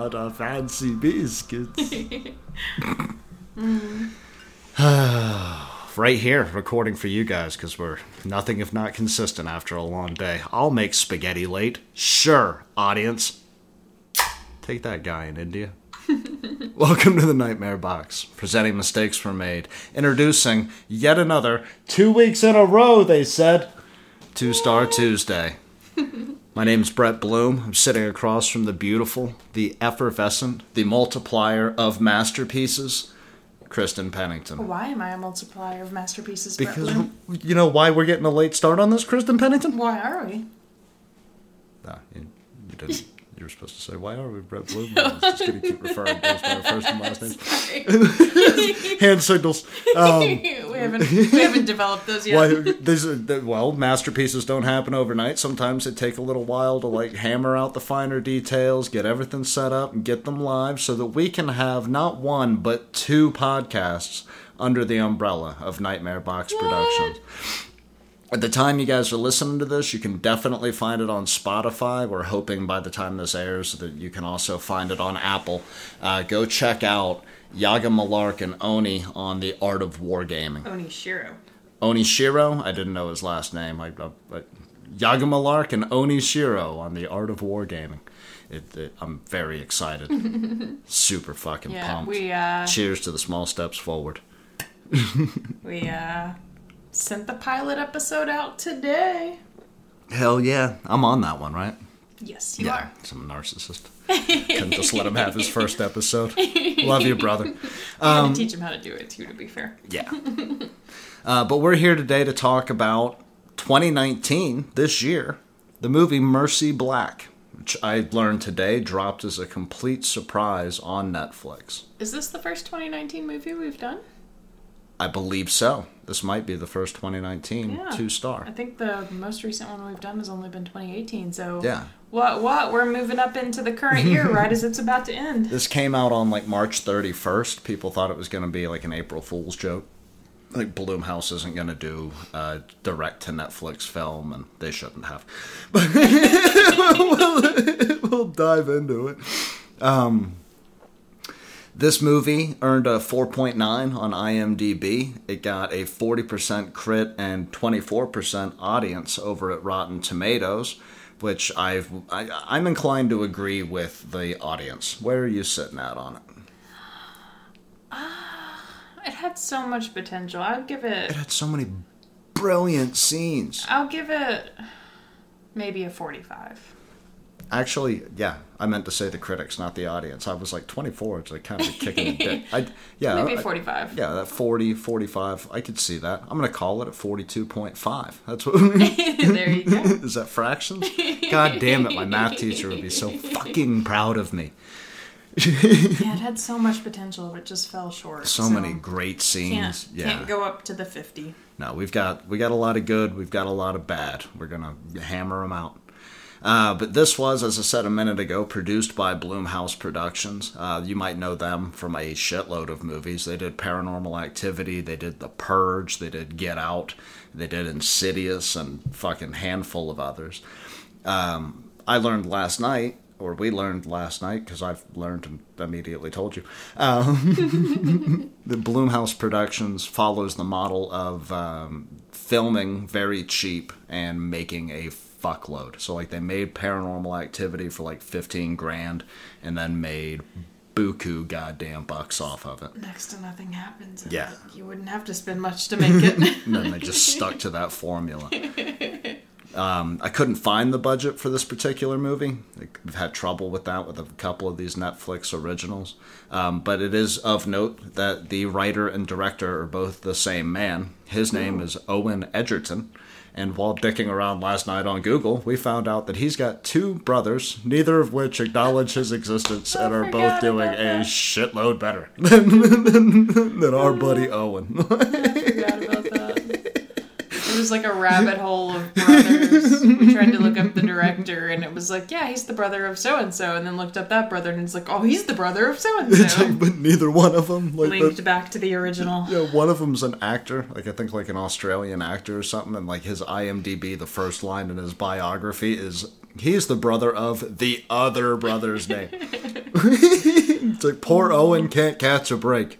be without our fancy biscuits. right here, recording for you guys because we're nothing if not consistent after a long day. I'll make spaghetti late. Sure, audience. Take that guy in India. Welcome to the Nightmare Box, presenting mistakes were made. Introducing yet another two weeks in a row, they said. Two Star Tuesday. My name's Brett Bloom. I'm sitting across from the beautiful, the effervescent, the multiplier of masterpieces, Kristen Pennington. Why am I a multiplier of masterpieces? Because Brett Bloom? you know why we're getting a late start on this, Kristen Pennington? why are we? No, you, you didn't. You were supposed to say, "Why are we Brett Bloom?" I was just going to keep referring to us by our first and last names. Hand signals. Um, we haven't we haven't developed those yet. why? These are, well, masterpieces don't happen overnight. Sometimes it take a little while to like hammer out the finer details, get everything set up, and get them live, so that we can have not one but two podcasts under the umbrella of Nightmare Box Productions. At the time you guys are listening to this, you can definitely find it on Spotify. We're hoping by the time this airs that you can also find it on Apple. Uh, go check out Yaga Malark and Oni on the Art of Wargaming. Oni Shiro. Oni Shiro, I didn't know his last name. I, I, I, Yaga Malark and Oni Shiro on the Art of Wargaming. It, it, I'm very excited. Super fucking Yeah, pumped. we uh Cheers to the small steps forward. we uh sent the pilot episode out today. Hell yeah. I'm on that one, right? Yes, you are. Some narcissist. Couldn't just let him have his first episode. Love you, brother. I'm Um, teach him how to do it too. To be fair, Yeah. Uh, but we're here today to talk about 2019, this year, the movie Mercy Black, which I learned today dropped as a complete surprise on Netflix. is this the first 2019 movie we've done? I believe so. This might be the first 2019 Yeah. two star. I think the most recent one we've done has only been 2018. So Yeah. what? What? We're moving up into the current year right as it's about to end. This came out on like March 31st. People thought it was going to be like an April Fool's joke. Like Blumhouse isn't going to do a direct to Netflix film, and they shouldn't have. But we'll, we'll dive into it. Um, this movie earned a 4.9 on IMDb. It got a 40% crit and 24% audience over at Rotten Tomatoes, which I've I, I'm inclined to agree with the audience. Where are you sitting at on it? Ah, it had so much potential. I'd give it. It had so many brilliant scenes. I'll give it maybe a 45. Actually, yeah, I meant to say the critics, not the audience. I was like 24. It's like kind of a kick in the dick. I, yeah, Maybe I- 45. Yeah, that 40, 45, I could see that. I'm going to call it at 42.5. That's what. there you go. Is that fractions? God damn it, my math teacher would be so fucking proud of me. Yeah, it had so much potential, but just fell short. So, many great scenes. Can't, yeah. can't go up to the 50. No, we've got we got a lot of good, we've got a lot of bad. We're gonna hammer them out. Uh, but this was, as I said a minute ago, produced by Blumhouse Productions. Uh, you might know them from a shitload of movies. They did Paranormal Activity, they did The Purge, they did Get Out, they did Insidious, and fucking handful of others. Um, I learned last night, or we learned last night, because I've learned and immediately told you. Um, the Blumhouse Productions follows the model of um, filming very cheap and making a fuckload. So, like, they made Paranormal Activity for like 15 grand and then made buku goddamn bucks off of it. Next to nothing happens. Yeah. You wouldn't have to spend much to make it. And then they just stuck to that formula. Um, I couldn't find the budget for this particular movie. I've had trouble with that with a couple of these Netflix originals. Um, but it is of note that the writer and director are both the same man. His name is Owen Edgerton. And while dicking around last night on Google, we found out that he's got two brothers, neither of which acknowledge his existence and are both doing a shitload better than, than, than our buddy Owen. I forgot about that. It was like a rabbit hole of brothers. we tried to look up the director, and it was like, yeah, he's the brother of so and so, and then looked up that brother, and it's like, oh, he's the brother of so and so. but neither one of them. Like, Linked back to the original. Yeah, one of them's an actor, like I think like an Australian actor or something, and like his IMDb, the first line in his biography is He's the brother of the other brother's name. it's like poor Owen can't catch a break.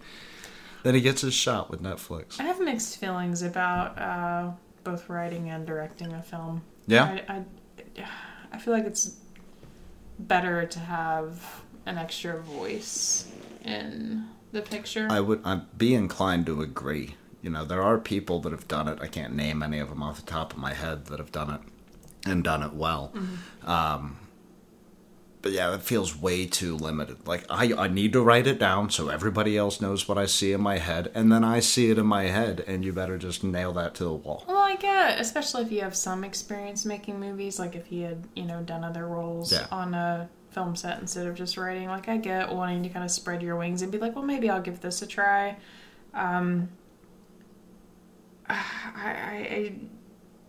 Then he gets his shot with Netflix. I have mixed feelings about uh, both writing and directing a film. Yeah? I, I, I feel like it's better to have an extra voice in the picture. I would I'd be inclined to agree. You know, there are people that have done it. I can't name any of them off the top of my head that have done it and done it well. Um, but yeah, it feels way too limited. Like I, I need to write it down so everybody else knows what I see in my head, and then I see it in my head, and you better just nail that to the wall. Well, I get, especially if you have some experience making movies, like if he had, you know, done other roles Yeah. on a film set instead of just writing. Like, I get wanting to kind of spread your wings and be like, well, maybe I'll give this a try. Um, I, I, I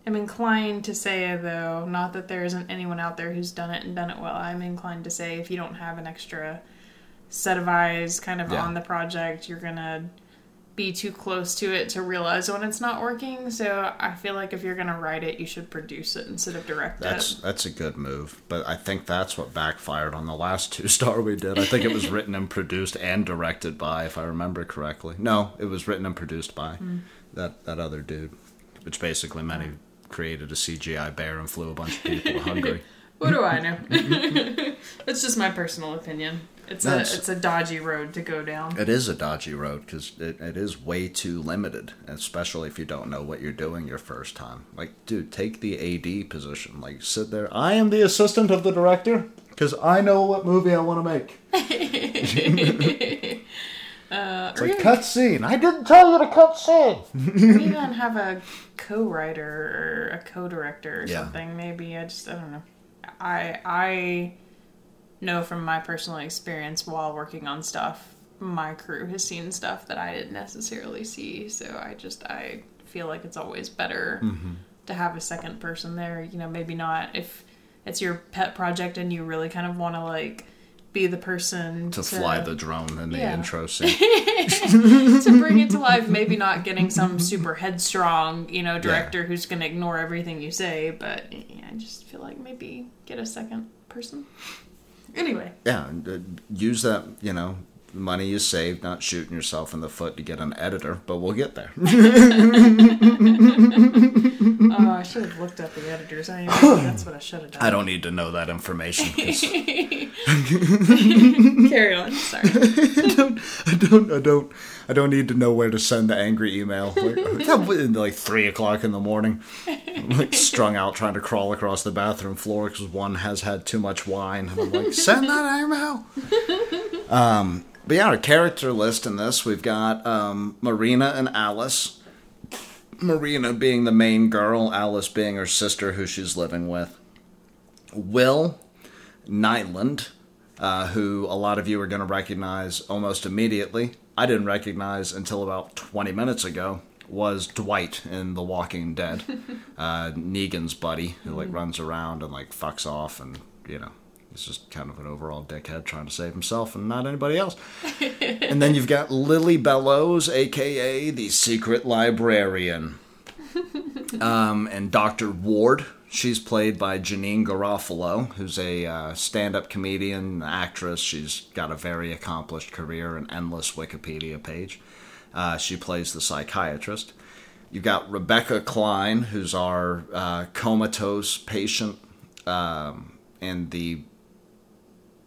am inclined to say, though, not that there isn't anyone out there who's done it and done it well. I'm inclined to say if you don't have an extra set of eyes kind of Yeah. on the project, you're gonna be too close to it to realize when it's not working. So I feel like if you're gonna write it, you should produce it instead of direct That's it. that's a good move, but I think that's what backfired on the last two star we did. I think it was written and produced and directed by, if I remember correctly. No, it was written and produced by mm. that that other dude, which basically meant he created a CGI bear and flew a bunch of people to Hungary. What do I know? it's just my personal opinion. It's That's- a it's a dodgy road to go down. It is a dodgy road because it, it is way too limited, especially if you don't know what you're doing your first time. Like, dude, take the AD position. Like, sit there. I am the assistant of the director because I know what movie I want to make. Uh, It's like cut scene. I didn't tell you to cut scene. or even have a co-writer or a co-director or Yeah. something. Maybe I just I don't know. I I know from my personal experience while working on stuff, my crew has seen stuff that I didn't necessarily see. So I just I feel like it's always better Mm-hmm. to have a second person there. You know, maybe not if it's your pet project and you really kind of want to like be the person to fly the drone in the Yeah. intro scene. to bring it to life. Maybe not getting some super headstrong, you know, director who's going to ignore everything you say, but yeah, I just feel like maybe get a second person. Anyway, yeah, uh, use that. You know, money you saved, not shooting yourself in the foot to get an editor. But we'll get there. oh, I should have looked up the editors. I that's what I should have done. I don't need to know that information. carry on. Sorry. I don't, I don't, I don't, I don't need to know where to send the angry email. Like, like three o'clock in the morning, I'm like strung out trying to crawl across the bathroom floor because one has had too much wine. And I'm like, send that email. Um, but yeah, our character list in this, we've got um, Marina and Alice. Marina being the main girl, Alice being her sister who she's living with. Will Nyland, uh, who a lot of you are going to recognize almost immediately. I didn't recognize until about 20 minutes ago. Was Dwight in The Walking Dead, uh, Negan's buddy, who like runs around and like fucks off, and you know he's just kind of an overall dickhead trying to save himself and not anybody else. and then you've got Lily Bellows, aka the Secret Librarian, um, and Dr. Ward. She's played by Janeane Garofalo, who's a uh, stand up comedian, actress. She's got a very accomplished career, an endless Wikipedia page. Uh, she plays the psychiatrist. You've got Rebecca Klein, who's our uh, comatose patient um, and the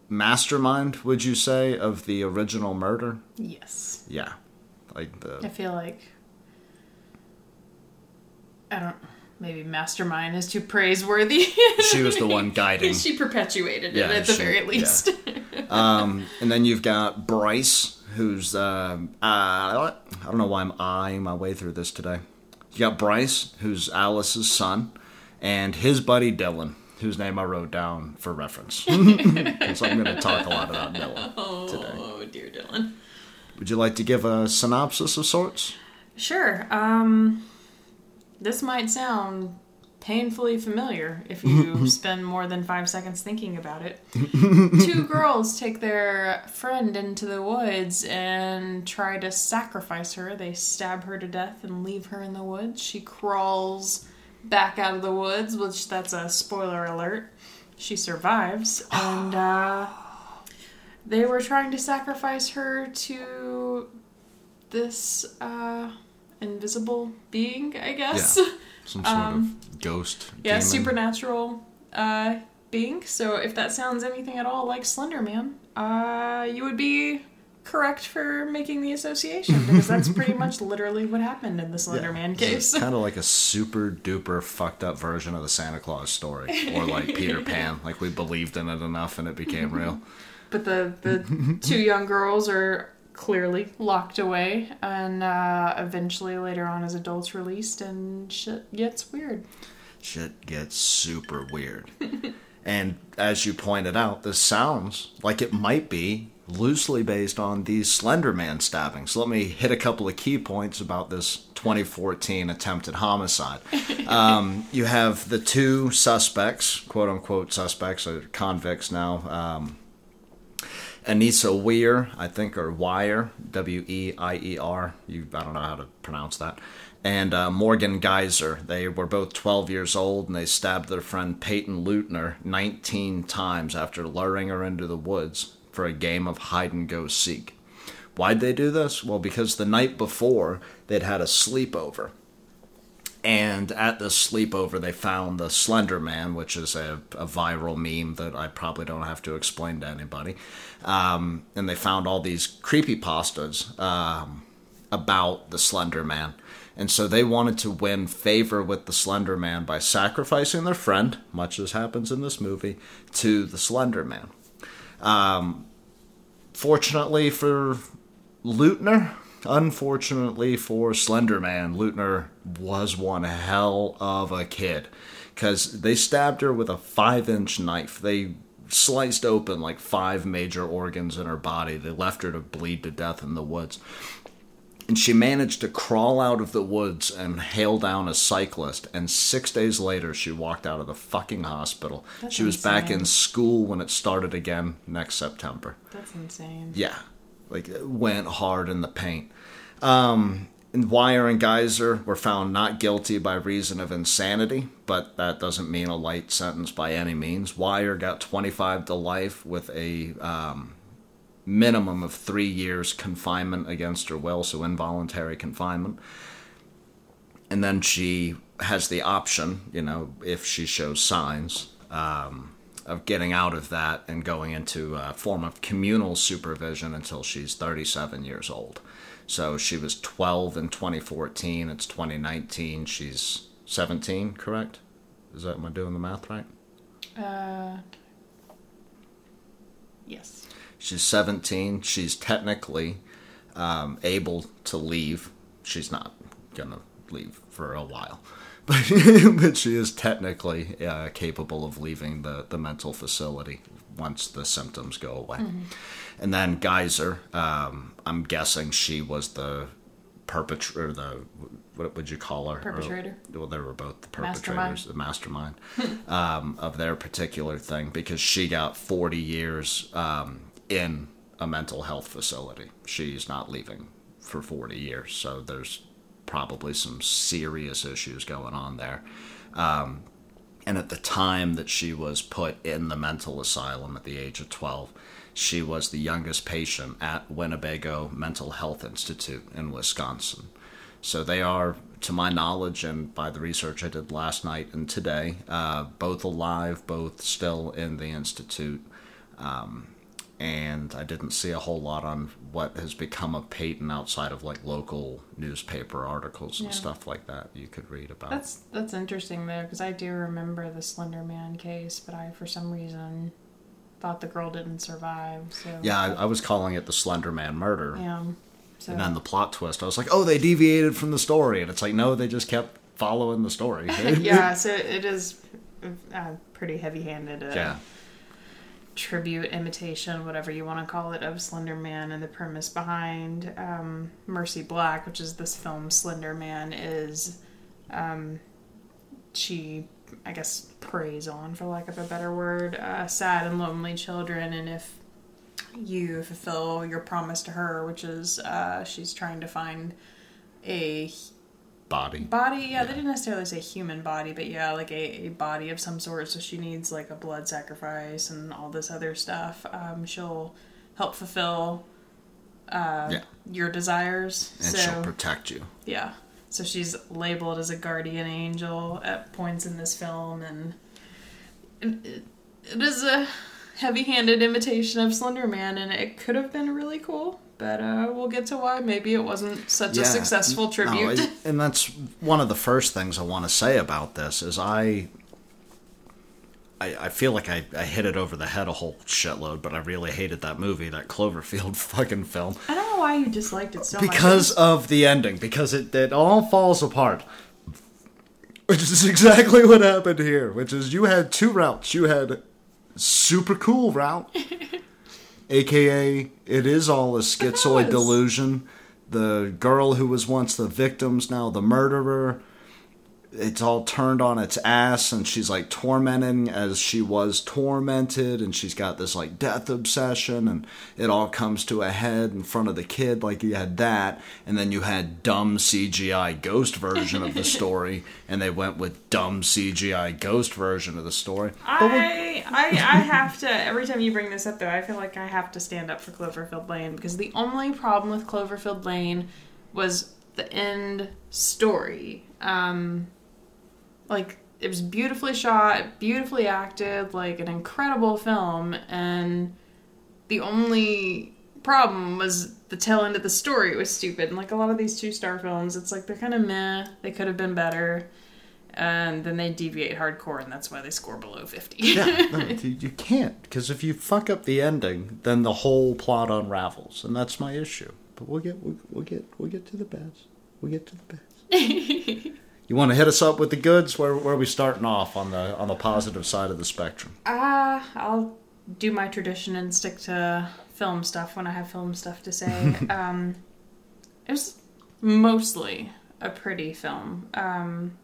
mastermind, would you say, of the original murder? Yes. Yeah. Like the I feel like I don't maybe mastermind is too praiseworthy. she was the one guiding. she perpetuated Yeah, it at the she- very yeah. least. Um, and then you've got Bryce, who's uh, uh, I don't know why I'm eyeing my way through this today. You got Bryce, who's Alice's son, and his buddy Dylan, whose name I wrote down for reference. so I'm going to talk a lot about Dylan today. oh dear Dylan. Would you like to give a synopsis of sorts? Sure. Um this might sound painfully familiar if you spend more than five seconds thinking about it. Two girls take their friend into the woods and try to sacrifice her. They stab her to death and leave her in the woods. She crawls back out of the woods, which that's a spoiler alert. she survives, and uh, they were trying to sacrifice her to this uh, invisible being, I guess. Yeah. Some sort of ghost. Um, Yeah, demon. supernatural uh, being. So if that sounds anything at all like Slender Man, uh, you would be correct for making the association because that's pretty much literally what happened in the Slender Man case. kind of like a super duper fucked up version of the Santa Claus story, or like Peter Pan. Like we believed in it enough and it became real. But the the two young girls are clearly locked away, and uh, eventually later on, as adults, released, and shit gets weird. Shit gets super weird. and as you pointed out, this sounds like it might be loosely based on these Slender Man stabbings. Let me hit a couple of key points about this 2014 attempted homicide. Um, you have the two suspects, quote unquote suspects, or convicts now. Um, Anissa Weier, I think, or Wire, W E I E R. You, I don't know how to pronounce that. And uh, Morgan Geyser. They were both 12 years old, and they stabbed their friend Payton Leutner 19 times after luring her into the woods for a game of hide and go seek. Why'd they do this? Well, because the night before they'd had a sleepover. And at the sleepover, they found the Slender Man, which is a, a viral meme that I probably don't have to explain to anybody. Um, and they found all these creepy pastas um, about the Slender Man. And so they wanted to win favor with the Slender Man by sacrificing their friend, much as happens in this movie, to the Slender Man. Um, fortunately for Leutner, unfortunately for Slenderman, Leutner was one hell of a kid. Because they stabbed her with a five inch knife. They sliced open like five major organs in her body. They left her to bleed to death in the woods. And she managed to crawl out of the woods and hail down a cyclist. And six days later, she walked out of the fucking hospital. That's she was back in school when it started again next September. That's insane. Yeah, like it went hard in the paint. Um, and Wire and Geyser were found not guilty by reason of insanity, but that doesn't mean a light sentence by any means. Wire got 25 to life with a um, minimum of three years confinement against her will, so involuntary confinement. And then she has the option, you know, if she shows signs, um, of getting out of that and going into a form of communal supervision until she's 37 years old. So she was 12 in 2014. It's 2019. She's 17, correct? Is that am I doing the math right? Uh, yes. She's 17. She's technically um, able to leave. She's not gonna leave for a while, but but she is technically uh, capable of leaving the the mental facility once the symptoms go away. And then Geyser, um, I'm guessing she was the perpetrator. The what would you call her? Or- Perpetrator. well, they were both the Mastermind. perpetrators, the mastermind um, of their particular thing because she got 40 years um, in a mental health facility. She's not leaving for 40 years, so there's probably some serious issues going on there. Um, and at the time that she was put in the mental asylum at the age of 12, she was the youngest patient at Winnebago Mental Health Institute in Wisconsin. So they are, to my knowledge, and by the research I did last night and today, uh, both alive, both still in the institute. Um, and I didn't see a whole lot on what has become of Payton outside of like local newspaper articles and Yeah. stuff like that you could read about. That's that's interesting though, because I do remember the Slender Man case, but I for some reason thought the girl didn't survive. So yeah, I, I was calling it the Slender Man murder. yeah. So And then the plot twist, I was like, oh, they deviated from the story. And it's like, no, they just kept following the story. yeah, so it is uh, pretty heavy-handed. Uh, yeah. Tribute, imitation, whatever you want to call it, of Slender Man. And the premise behind um, Mercy Black, which is this film Slender Man, is um, she, I guess, preys on, for lack of a better word, uh, sad and lonely children. And if you fulfill your promise to her, which is uh, she's trying to find a body. body yeah, they didn't necessarily say human body but yeah like a, a body of some sort so she needs like a blood sacrifice and all this other stuff um, she'll help fulfill uh, Yeah. your desires And so she'll protect you. yeah so she's labeled as a guardian angel at points in this film and it, it is a heavy-handed imitation of slender man and it could have been really cool but uh, we'll get to why maybe it wasn't such a Yeah. successful No, tribute and that's one of the first things I want to say about this is I. I, I feel like I, I hit it over the head a whole shitload, but I really hated that movie, that Cloverfield fucking film. I don't know why you disliked it so much. because of the ending because it, it all falls apart which is exactly what happened here which is you had two routes you had super cool route aka it is all a schizoid delusion. The girl who was once the victim's now the murderer it's all turned on its ass and she's like tormenting as she was tormented and she's got this like death obsession and it all comes to a head in front of the kid like you had that and then you had dumb cgi ghost version of the story and they went with dumb cgi ghost version of the story I, I I have to every time you bring this up though, I feel like I have to stand up for Cloverfield Lane because the only problem with Cloverfield Lane was the end story. Um like it was beautifully shot, beautifully acted, like an incredible film and the only problem was the tail end of the story it was stupid. And like a lot of these two star films, it's like they're kind of meh. They could have been better. And then they deviate hardcore, and that's why they score below 50. yeah no, you you can't because if you fuck up the ending then the whole plot unravels and that's my issue but we'll get we'll, we'll get we'll get to the best we'll get to the best you want to hit us up with the goods where where are we starting off on the on the positive side of the spectrum Uh, I'll do my tradition and stick to film stuff when I have film stuff to say. um, it was mostly a pretty film. Um,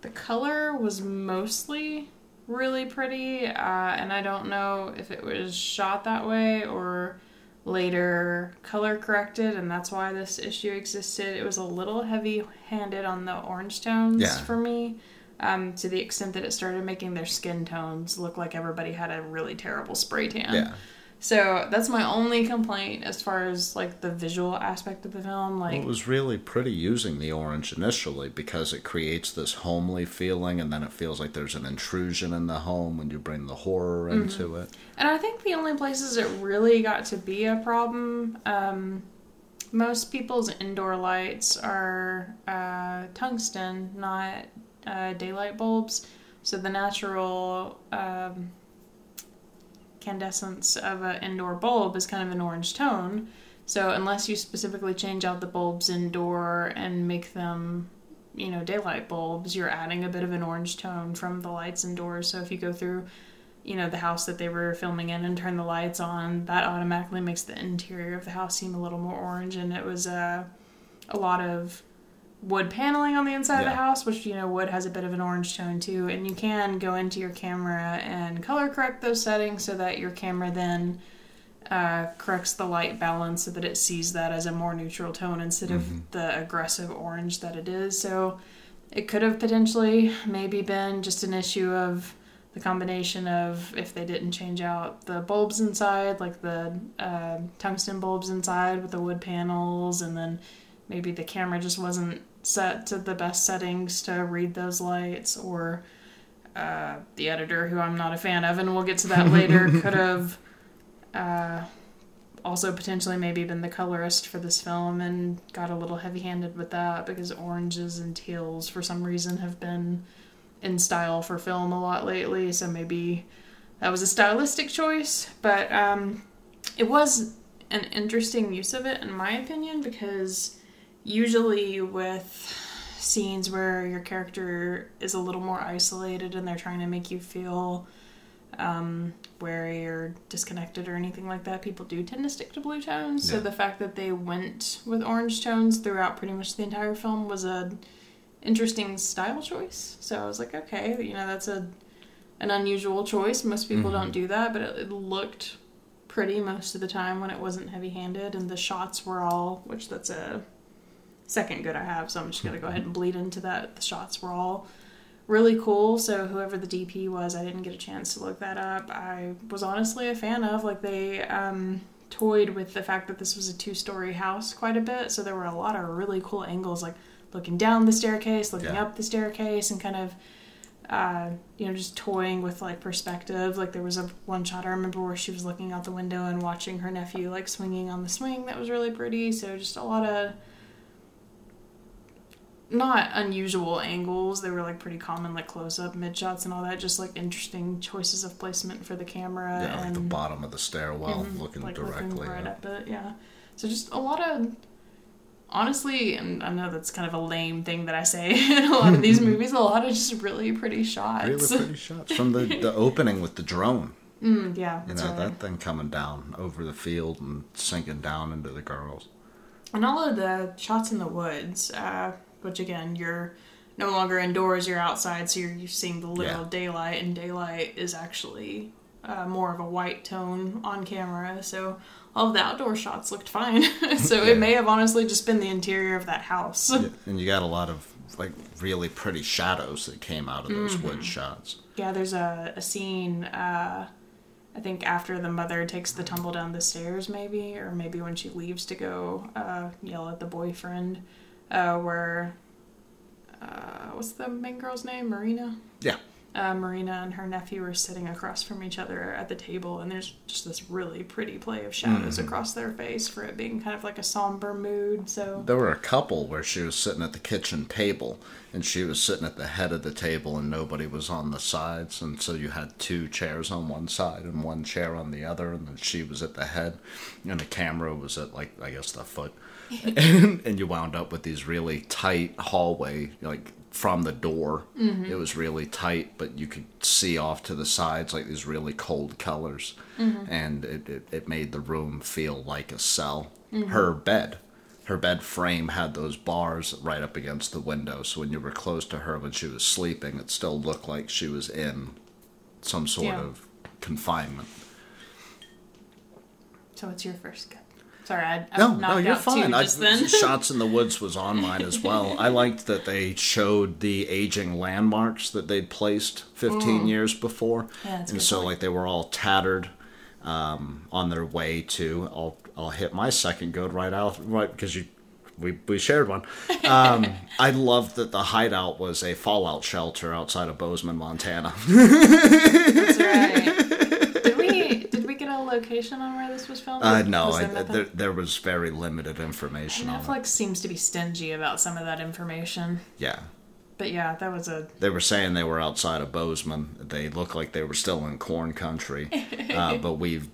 the color was mostly really pretty, uh, and I don't know if it was shot that way or later color corrected, and that's why this issue existed. It was a little heavy handed on the orange tones Yeah. for me um, to the extent that it started making their skin tones look like everybody had a really terrible spray tan. So that's my only complaint as far as like the visual aspect of the film. Like, Well, it was really pretty using the orange initially because it creates this homely feeling, and then it feels like there's an intrusion in the home when you bring the horror into it. and I think the only places it really got to be a problem, um, most people's indoor lights are uh, tungsten, not uh, daylight bulbs. So the natural um, incandescence of an indoor bulb is kind of an orange tone. So unless you specifically change out the bulbs indoor and make them, you know, daylight bulbs, you're adding a bit of an orange tone from the lights indoors. So if you go through, you know, the house that they were filming in and turn the lights on, that automatically makes the interior of the house seem a little more orange. And it was uh, a lot of wood paneling on the inside of the house, which you know wood has a bit of an orange tone too, and you can go into your camera and color correct those settings so that your camera then uh, corrects the light balance so that it sees that as a more neutral tone instead of the aggressive orange that it is. So it could have potentially maybe been just an issue of the combination of if they didn't change out the bulbs inside, like the uh, tungsten bulbs inside with the wood panels, and then maybe the camera just wasn't set to the best settings to read those lights, or uh, the editor, who I'm not a fan of, and we'll get to that later, could have uh, also potentially maybe been the colorist for this film and got a little heavy handed with that because oranges and teals, for some reason, have been in style for film a lot lately, so maybe that was a stylistic choice, but um, it was an interesting use of it, in my opinion, because usually with scenes where your character is a little more isolated and they're trying to make you feel um, wary or disconnected or anything like that, people do tend to stick to blue tones. So the fact that they went with orange tones throughout pretty much the entire film was a interesting style choice. So I was like, okay, you know, that's a an unusual choice. Most people don't do that, but it, it looked pretty most of the time when it wasn't heavy handed and the shots were all which that's a second good I have, so I'm just gonna go ahead and bleed into that. The shots were all really cool. So whoever the DP was, I didn't get a chance to look that up. I was honestly a fan of like they um, toyed with the fact that this was a two-story house quite a bit, so there were a lot of really cool angles, like looking down the staircase, looking Yeah. up the staircase, and kind of. Uh, you know, just toying with like perspective. Like there was a one shot I remember where she was looking out the window and watching her nephew like swinging on the swing. That was really pretty. So just a lot of not unusual angles. They were like pretty common, like close up, mid shots, and all that. Just like interesting choices of placement for the camera. Yeah, like the bottom of the stairwell, looking like directly. looking right at- up it. Yeah. So just a lot of honestly, and I know that's kind of a lame thing that I say in a lot of these movies. A lot of just really pretty shots. Really pretty shots from the, the opening with the drone. Mm, yeah, You know right. that thing coming down over the field and sinking down into the girls. And all of the shots in the woods, uh, which again, you're no longer indoors, you're outside, so you're, you're seeing the literal Yeah. daylight, and daylight is actually uh, more of a white tone on camera. So all of the outdoor shots looked fine. so Yeah. it may have honestly just been the interior of that house. Yeah, and you got a lot of like really pretty shadows that came out of those Mm-hmm. wood shots. Yeah, there's a, a scene, uh, I think after the mother takes the tumble down the stairs, maybe, or maybe when she leaves to go uh, yell at the boyfriend, uh, where, uh, what's the main girl's name? Marina? Yeah, Uh, Marina and her nephew are sitting across from each other at the table, and there's just this really pretty play of shadows across their face for it being kind of like a somber mood. So, there were a couple where she was sitting at the kitchen table and she was sitting at the head of the table and nobody was on the sides, and so you had two chairs on one side and one chair on the other, and then she was at the head, and the camera was at like I guess the foot, and, and you wound up with these really tight hallway like from the door. Mm-hmm. It was really tight, but you could see off to the sides like these really cold colors, mm-hmm. and it, it, it made the room feel like a cell. Mm-hmm. Her bed, her bed frame had those bars right up against the window, so when you were close to her when she was sleeping, it still looked like she was in some sort Yeah. of confinement. so it's your first cut. Sorry, I, I No, no, you're fine. I. Shots in the Woods was on mine as well. I liked that they showed the aging landmarks that they'd placed 15 years before. Mm. Yeah, and so, point. like, they were all tattered um, on their way to. I'll, I'll hit my second good right out, right, because you. We, we shared one. Um, I loved that the hideout was a fallout shelter outside of Bozeman, Montana. That's right. Did we did location on where this was filmed? Uh, no, Was I, there nothing? there, there was very limited information on it. Netflix seems to be stingy about some of that information. Yeah. But yeah, that was a They were saying they were outside of Bozeman. They looked like they were still in corn country, uh, but we've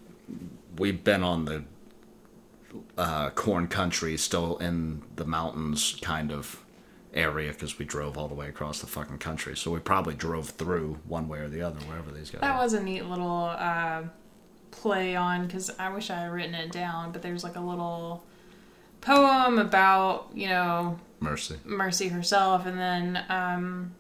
we've been on the uh, corn country, still in the mountains kind of area because we drove all the way across the fucking country. So we probably drove through one way or the other, wherever these guys. that was a neat little uh, play on because I wish I had written it down. But there's like a little poem about you know Mercy. Mercy herself, and then um,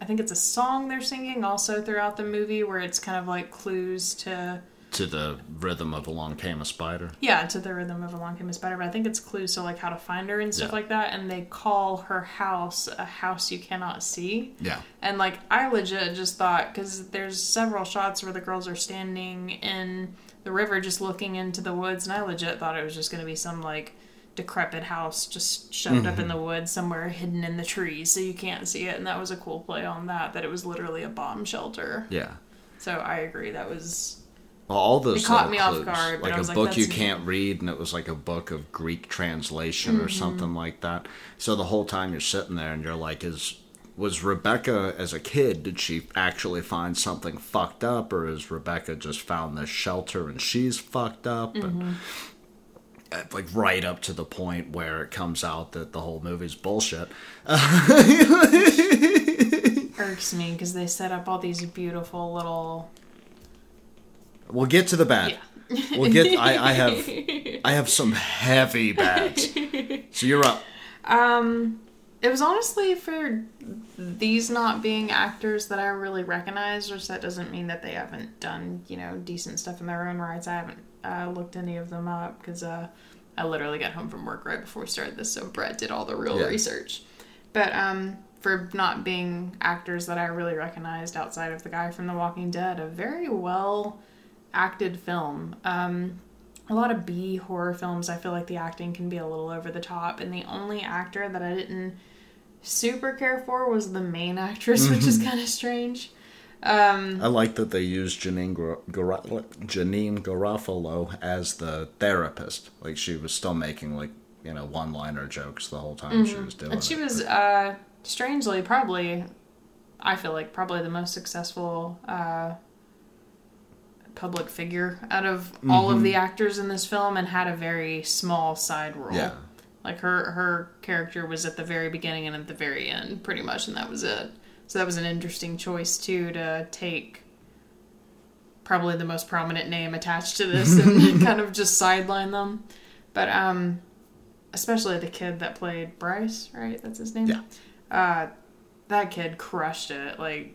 I think it's a song they're singing also throughout the movie where it's kind of like clues to To the rhythm of Along Came a Spider. yeah to the rhythm of Along Came a Spider. But I think it's clues to like how to find her and stuff Yeah. like that. And they call her house a house you cannot see. Yeah. And like I legit just thought because there's several shots where the girls are standing in the river just looking into the woods, and I legit thought it was just gonna be some like decrepit house just shoved up in mm-hmm. the woods somewhere hidden in the trees so you can't see it and that was a cool play on that that it was literally a bomb shelter Yeah. so i agree that was all those It caught me off clues, guard, but like a like, a book you that's can't read, and it was like a book of Greek translation Mm-hmm. or something like that. So the whole time you're sitting there and you're like, "Is was Rebecca as a kid? Did she actually find something fucked up, or is Rebecca just found this shelter and she's fucked up?" Mm-hmm. uh, like right up to the point where it comes out that the whole movie's bullshit. irks me because they set up all these beautiful little We'll get to the bad. yeah We'll get. I, I have. I have some heavy bads. So you're up. Um, it was honestly for these not being actors that I really recognized, which that doesn't mean that they haven't done, you know, decent stuff in their own rights. I haven't uh, looked any of them up because uh, I literally got home from work right before we started this, so Brett did all the real Yeah. research. But um, for not being actors that I really recognized outside of the guy from The Walking Dead, a very well acted film. Um, a lot of B horror films, I feel like the acting can be a little over the top, and the only actor that I didn't super care for was the main actress, which is kind of strange. Um, I like that they used Janeane Gar- Gar- Janeane Garofalo as the therapist. Like she was still making like you know one liner jokes the whole time she was doing Mm-hmm. and she it. was uh, strangely probably, I feel like probably the most successful uh, public figure out of all of the actors in this film, and had a very small side role. Yeah. Like her her character was at the very beginning and at the very end, pretty much, and that was it. So that was an interesting choice too to take probably the most prominent name attached to this and kind of just sideline them. But um especially the kid that played Bryce, right? That's his name. Yeah. Uh that kid crushed it. Like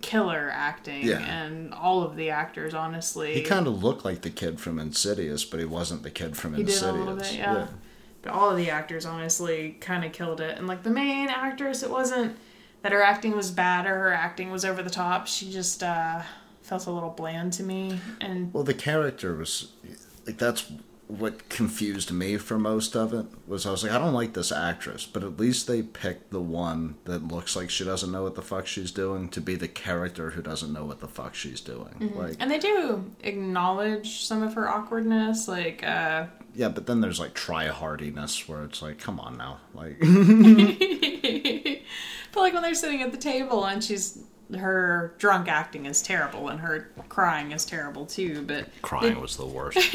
killer acting Yeah. and all of the actors honestly. He kind of looked like the kid from Insidious, but he wasn't the kid from He Insidious. bit, yeah. But all of the actors honestly kind of killed it. And like the main actress, it wasn't that her acting was bad or her acting was over the top. She just uh, felt a little bland to me. And Well, the character was like that's what confused me for most of it was I was like I don't like this actress, but at least they picked the one that looks like she doesn't know what the fuck she's doing to be the character who doesn't know what the fuck she's doing. Like and they do acknowledge some of her awkwardness, like uh, yeah, but then there's like try hardiness where it's like come on now, like but like when they're sitting at the table and she's her drunk acting is terrible and her crying is terrible too. But crying was the worst.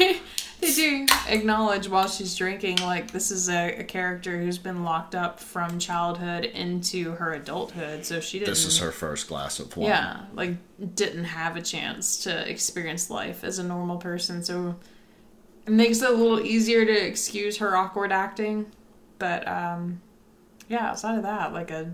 They do acknowledge while she's drinking, like, this is a, a character who's been locked up from childhood into her adulthood, so she didn't. this is her first glass of wine. Yeah, like, didn't have a chance to experience life as a normal person, so it makes it a little easier to excuse her awkward acting. But, um, yeah, outside of that, like, a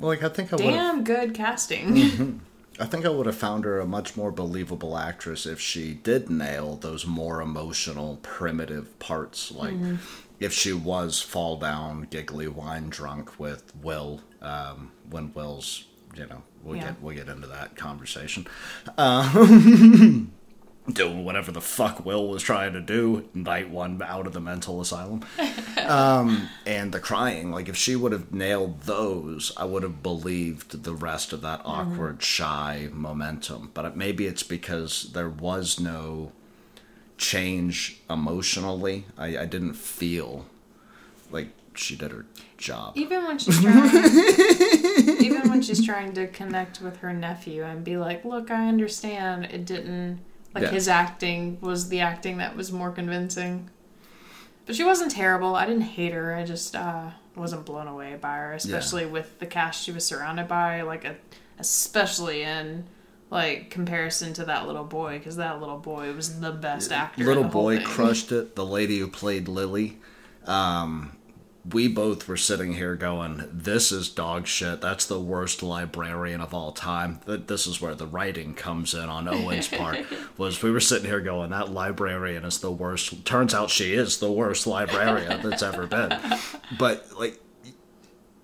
like I think I would damn good casting. I think I would have found her a much more believable actress if she did nail those more emotional, primitive parts. Like if she was fall down, giggly, wine drunk with Will, um, when Will's, you know, we'll Yeah. get we'll get into that conversation. Uh, doing whatever the fuck Will was trying to do, night one out of the mental asylum. Um, and the crying like if she would have nailed those i would have believed the rest of that awkward shy momentum. But maybe it's because there was no change emotionally. I, I didn't feel like she did her job. Even when she's trying even when she's trying to connect with her nephew and be like look i understand. It didn't like Yeah. his acting was the acting that was more convincing. But she wasn't terrible. I didn't hate her. I just uh wasn't blown away by her especially with the cast she was surrounded by like a, especially in like comparison to that little boy because that little boy was the best actor in little boy thing. crushed it the lady who played lily. Um we both were sitting here going this is dog shit that's the worst librarian of all time Th- this is where the writing comes in on owen's part was we were sitting here going that librarian is the worst turns out she is the worst librarian that's ever been but like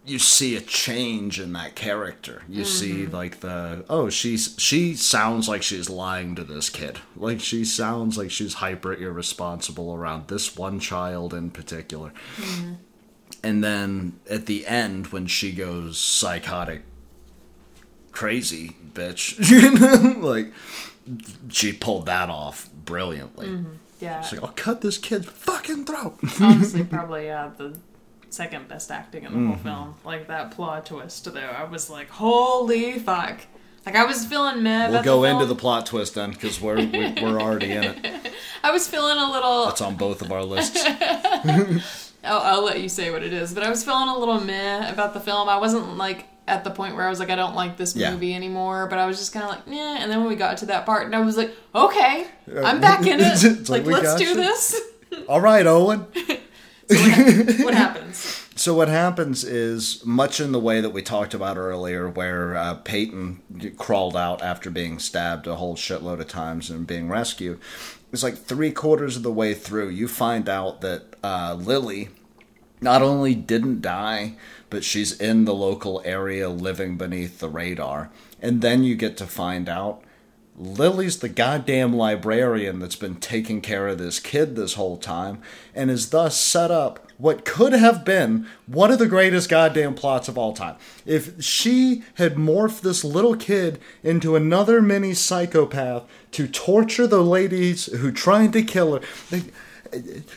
you see a change in that character. You see mm-hmm. like the oh she's she sounds like she's lying to this kid. Like she sounds like she's hyper irresponsible around this one child in particular. Mm-hmm. And then at the end when she goes psychotic crazy bitch, you know, like she pulled that off brilliantly. yeah She's like, I'll cut this kid's fucking throat. honestly probably uh, the second best acting in the Mm-hmm. whole film. Like that plot twist, though, I was like, holy fuck! Like I was feeling meh. We'll go the into the plot twist then, because we're we're already in it. I was feeling a little. That's on both of our lists. I'll, I'll let you say what it is, but I was feeling a little meh about the film. I wasn't like at the point where I was like, I don't like this Yeah. movie anymore. But I was just kind of like, yeah. And then when we got to that part, and I was like, okay, I'm back in it. Like, like, let's do you. this. All right, Owen. what happens? So what happens is much in the way that we talked about earlier, where uh, Payton crawled out after being stabbed a whole shitload of times and being rescued. it's like three quarters of the way through, you find out that uh, Lily not only didn't die, but she's in the local area living beneath the radar. And then you get to find out Lily's the goddamn librarian that's been taking care of this kid this whole time and is thus set up what could have been one of the greatest goddamn plots of all time. If she had morphed this little kid into another mini psychopath to torture the ladies who tried to kill her, they,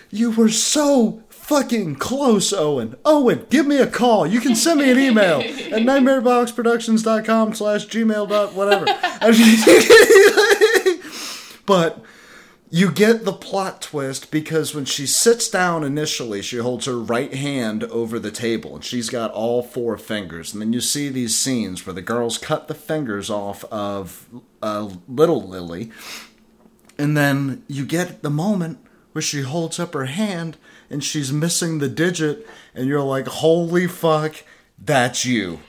you were so fucking close, Owen. Owen, give me a call. You can send me an email at nightmareboxproductions.com slash gmail dot whatever. but you get the plot twist because when she sits down initially, she holds her right hand over the table and she's got all four fingers. And then you see these scenes where the girls cut the fingers off of uh, little Lily. And then you get the moment where she holds up her hand and she's missing the digit, and you're like, holy fuck, that's you.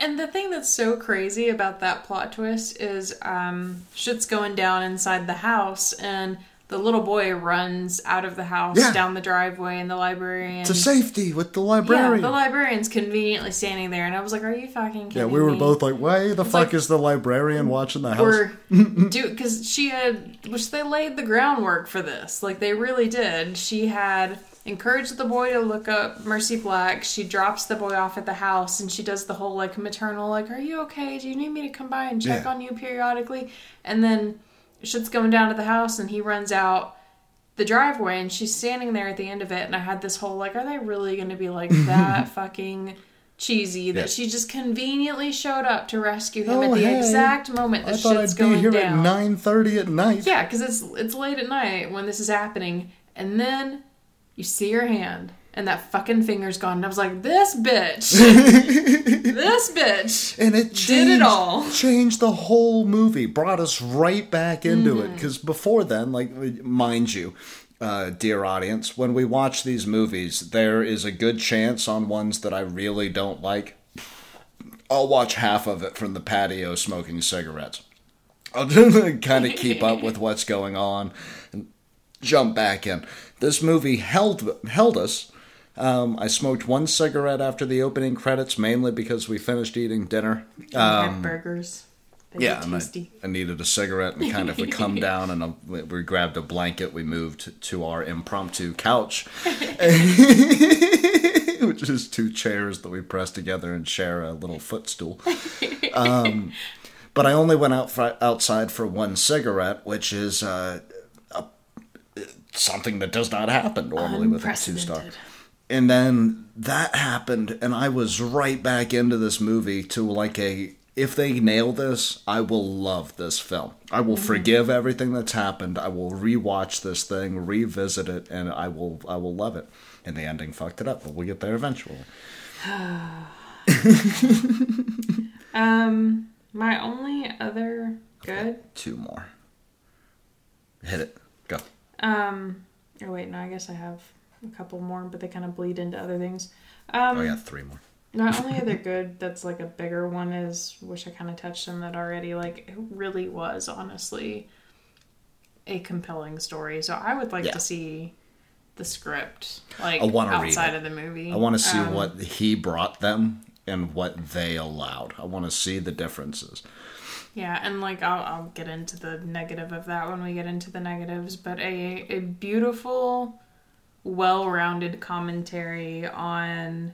And the thing that's so crazy about that plot twist is um, shit's going down inside the house, and the little boy runs out of the house Yeah. down the driveway, and the librarian. To safety with the librarian. yeah, the librarian's conveniently standing there, and I was like, "Are you fucking kidding me? Yeah, we were me? both like, why the fuck like- is the librarian watching the house? or do because she had which they laid the groundwork for this like they really did she had encouraged the boy to look up mercy black she drops the boy off at the house and she does the whole like maternal like are you okay do you need me to come by and check Yeah. on you periodically and then shit's going down to the house and he runs out the driveway and she's standing there at the end of it and i had this whole like are they really going to be like that fucking cheesy that Yeah. she just conveniently showed up to rescue him Oh, at the hey. exact moment I the thought shit's I'd be going here down. at 9.30 at night. Yeah, because it's it's late at night when this is happening, and then you see her hand, and that fucking finger's gone. And I was like, this bitch, this bitch. And it changed, Did it all. changed the whole movie, brought us right back into Mm-hmm. it. Because before then, like, mind you, uh, dear audience, when we watch these movies, there is a good chance on ones that I really don't like. I'll watch half of it from the patio smoking cigarettes. I'll just kind of keep up with what's going on and jump back in. This movie held held us. Um, I smoked one cigarette after the opening credits, mainly because we finished eating dinner. have burgers. They Um, Yeah, and I. I needed a cigarette and kind of we come down and uh we we grabbed a blanket. We moved to our impromptu couch, which is two chairs that we press together and share a little footstool. Um, but I only went out for, outside for one cigarette, which is uh, a, something that does not happen normally with a two star. And then that happened, and I was right back into this movie to like a. If they nail this, I will love this film. I will forgive everything that's happened. I will rewatch this thing, revisit it, and I will I will love it. And the ending fucked it up, but we'll get there eventually. Um, my only other good. Two more. Hit it. Go. Um, oh wait, no, I guess I have a couple more, but they kind of bleed into other things. Um, Oh yeah, three more. not only are they good that's like a bigger one is which I kind of touched on that already. Like it really was honestly a compelling story. So I would like Yeah. to see the script like I outside of the movie. I want to see Um, what he brought them and what they allowed. I want to see the differences. Yeah, and like I'll I'll get into the negative of that when we get into the negatives, but a a beautiful, well-rounded commentary on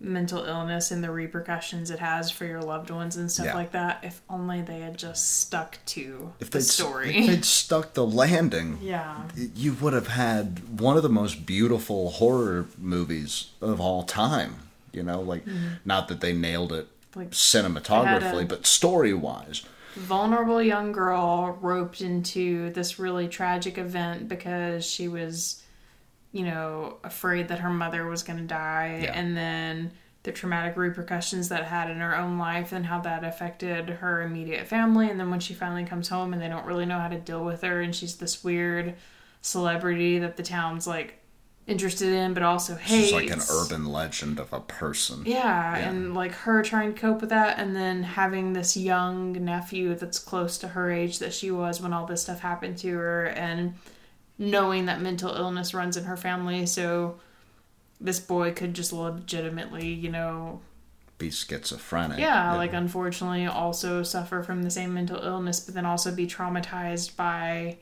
mental illness and the repercussions it has for your loved ones and stuff Yeah. like that. If only they had just stuck to If the story. if they'd stuck the landing, yeah. you would have had one of the most beautiful horror movies of all time. You know, like not that they nailed it Mm-hmm. Like, cinematographically, but story wise. vulnerable young girl roped into this really tragic event because she was, you know, afraid that her mother was going to die, Yeah. and then the traumatic repercussions that had in her own life and how that affected her immediate family. And then when she finally comes home and they don't really know how to deal with her, and she's this weird celebrity that the town's like interested in, but also hates. She's like an urban legend of a person. Yeah, Yeah. and like her trying to cope with that, and then having this young nephew that's close to her age that she was when all this stuff happened to her, and knowing that mental illness runs in her family, so this boy could just legitimately, you know, Be schizophrenic. yeah, like unfortunately also suffer from the same mental illness, but then also be traumatized by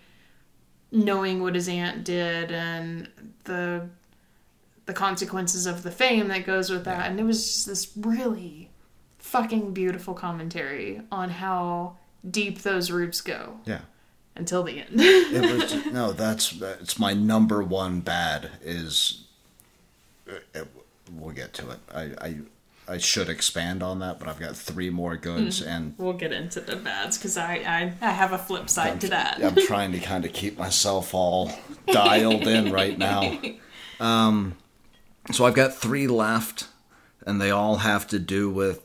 knowing what his aunt did and the the consequences of the fame that goes with that. And it was just this really fucking beautiful commentary on how deep those roots go Yeah. Until the end. It was no. That's it's my number one bad is. uh, We'll get to it. I I I should expand on that, but I've got three more goods, and we'll get into the bads because I, I I have a flip side to that. I'm trying to kind of keep myself all dialed in right now. Um, so I've got three left, and they all have to do with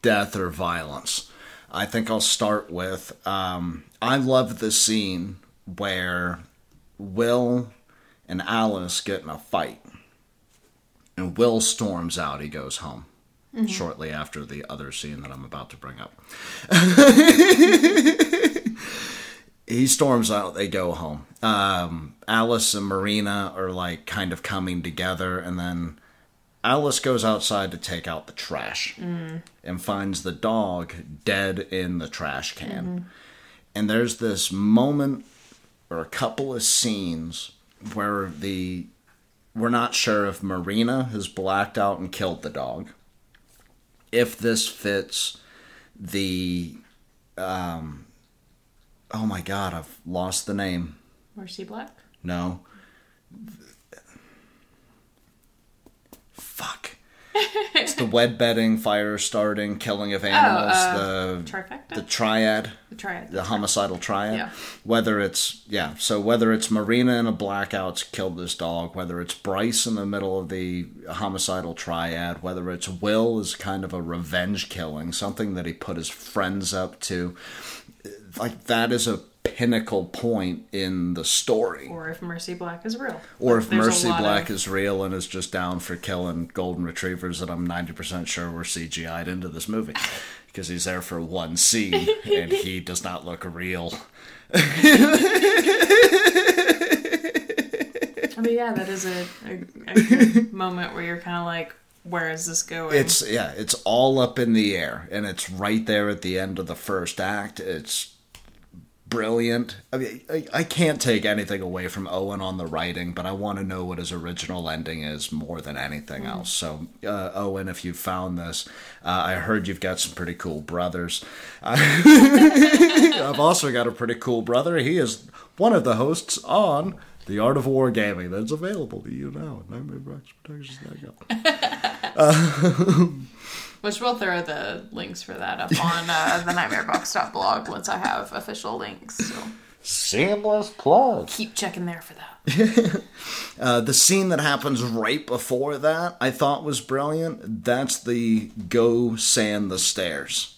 death or violence. I think I'll start with um, I love the scene where Will and Alice get in a fight, and Will storms out. He goes home. Shortly after the other scene that I'm about to bring up. he storms out they go home um, alice and marina are like kind of coming together and then alice goes outside to take out the trash and finds the dog dead in the trash can and there's this moment or a couple of scenes where the we're not sure if marina has blacked out and killed the dog if this fits the um, oh my god, I've lost the name. Mercy Black. No. Fuck. It's the wed bedding, fire starting, killing of animals, uh, the Trifecta. the triad, The triad. the homicidal triad. Yeah. Whether it's yeah, so whether it's Marina in a blackout's killed this dog, whether it's Bryce in the middle of the homicidal triad, whether it's Will is kind of a revenge killing, something that he put his friends up to, like that is a pinnacle point in the story. or if Mercy Black is real. Or Like, if Mercy Black of- is real and is just down for killing golden retrievers that I'm 90% sure were CGI'd into this movie. Because he's there for one scene and he does not look real. I mean, yeah, that is a, a, a moment where you're kind of like, where is this going? It's, yeah, it's all up in the air and it's right there at the end of the first act. It's brilliant. I mean, I, I can't take anything away from Owen on the writing, but I want to know what his original ending is more than anything else. So, uh, Owen, if you found this, uh, I heard you've got some pretty cool brothers. I've also got a pretty cool brother. He is one of the hosts on The Art of Wargaming that's available to you now at NightmareBoxProductions.com. Which we'll throw the links for that up on uh, the nightmarebox.blog once I have official links. So Seamless plug. keep checking there for that. Uh, the scene that happens right before that, I thought was brilliant. That's the go sand the stairs.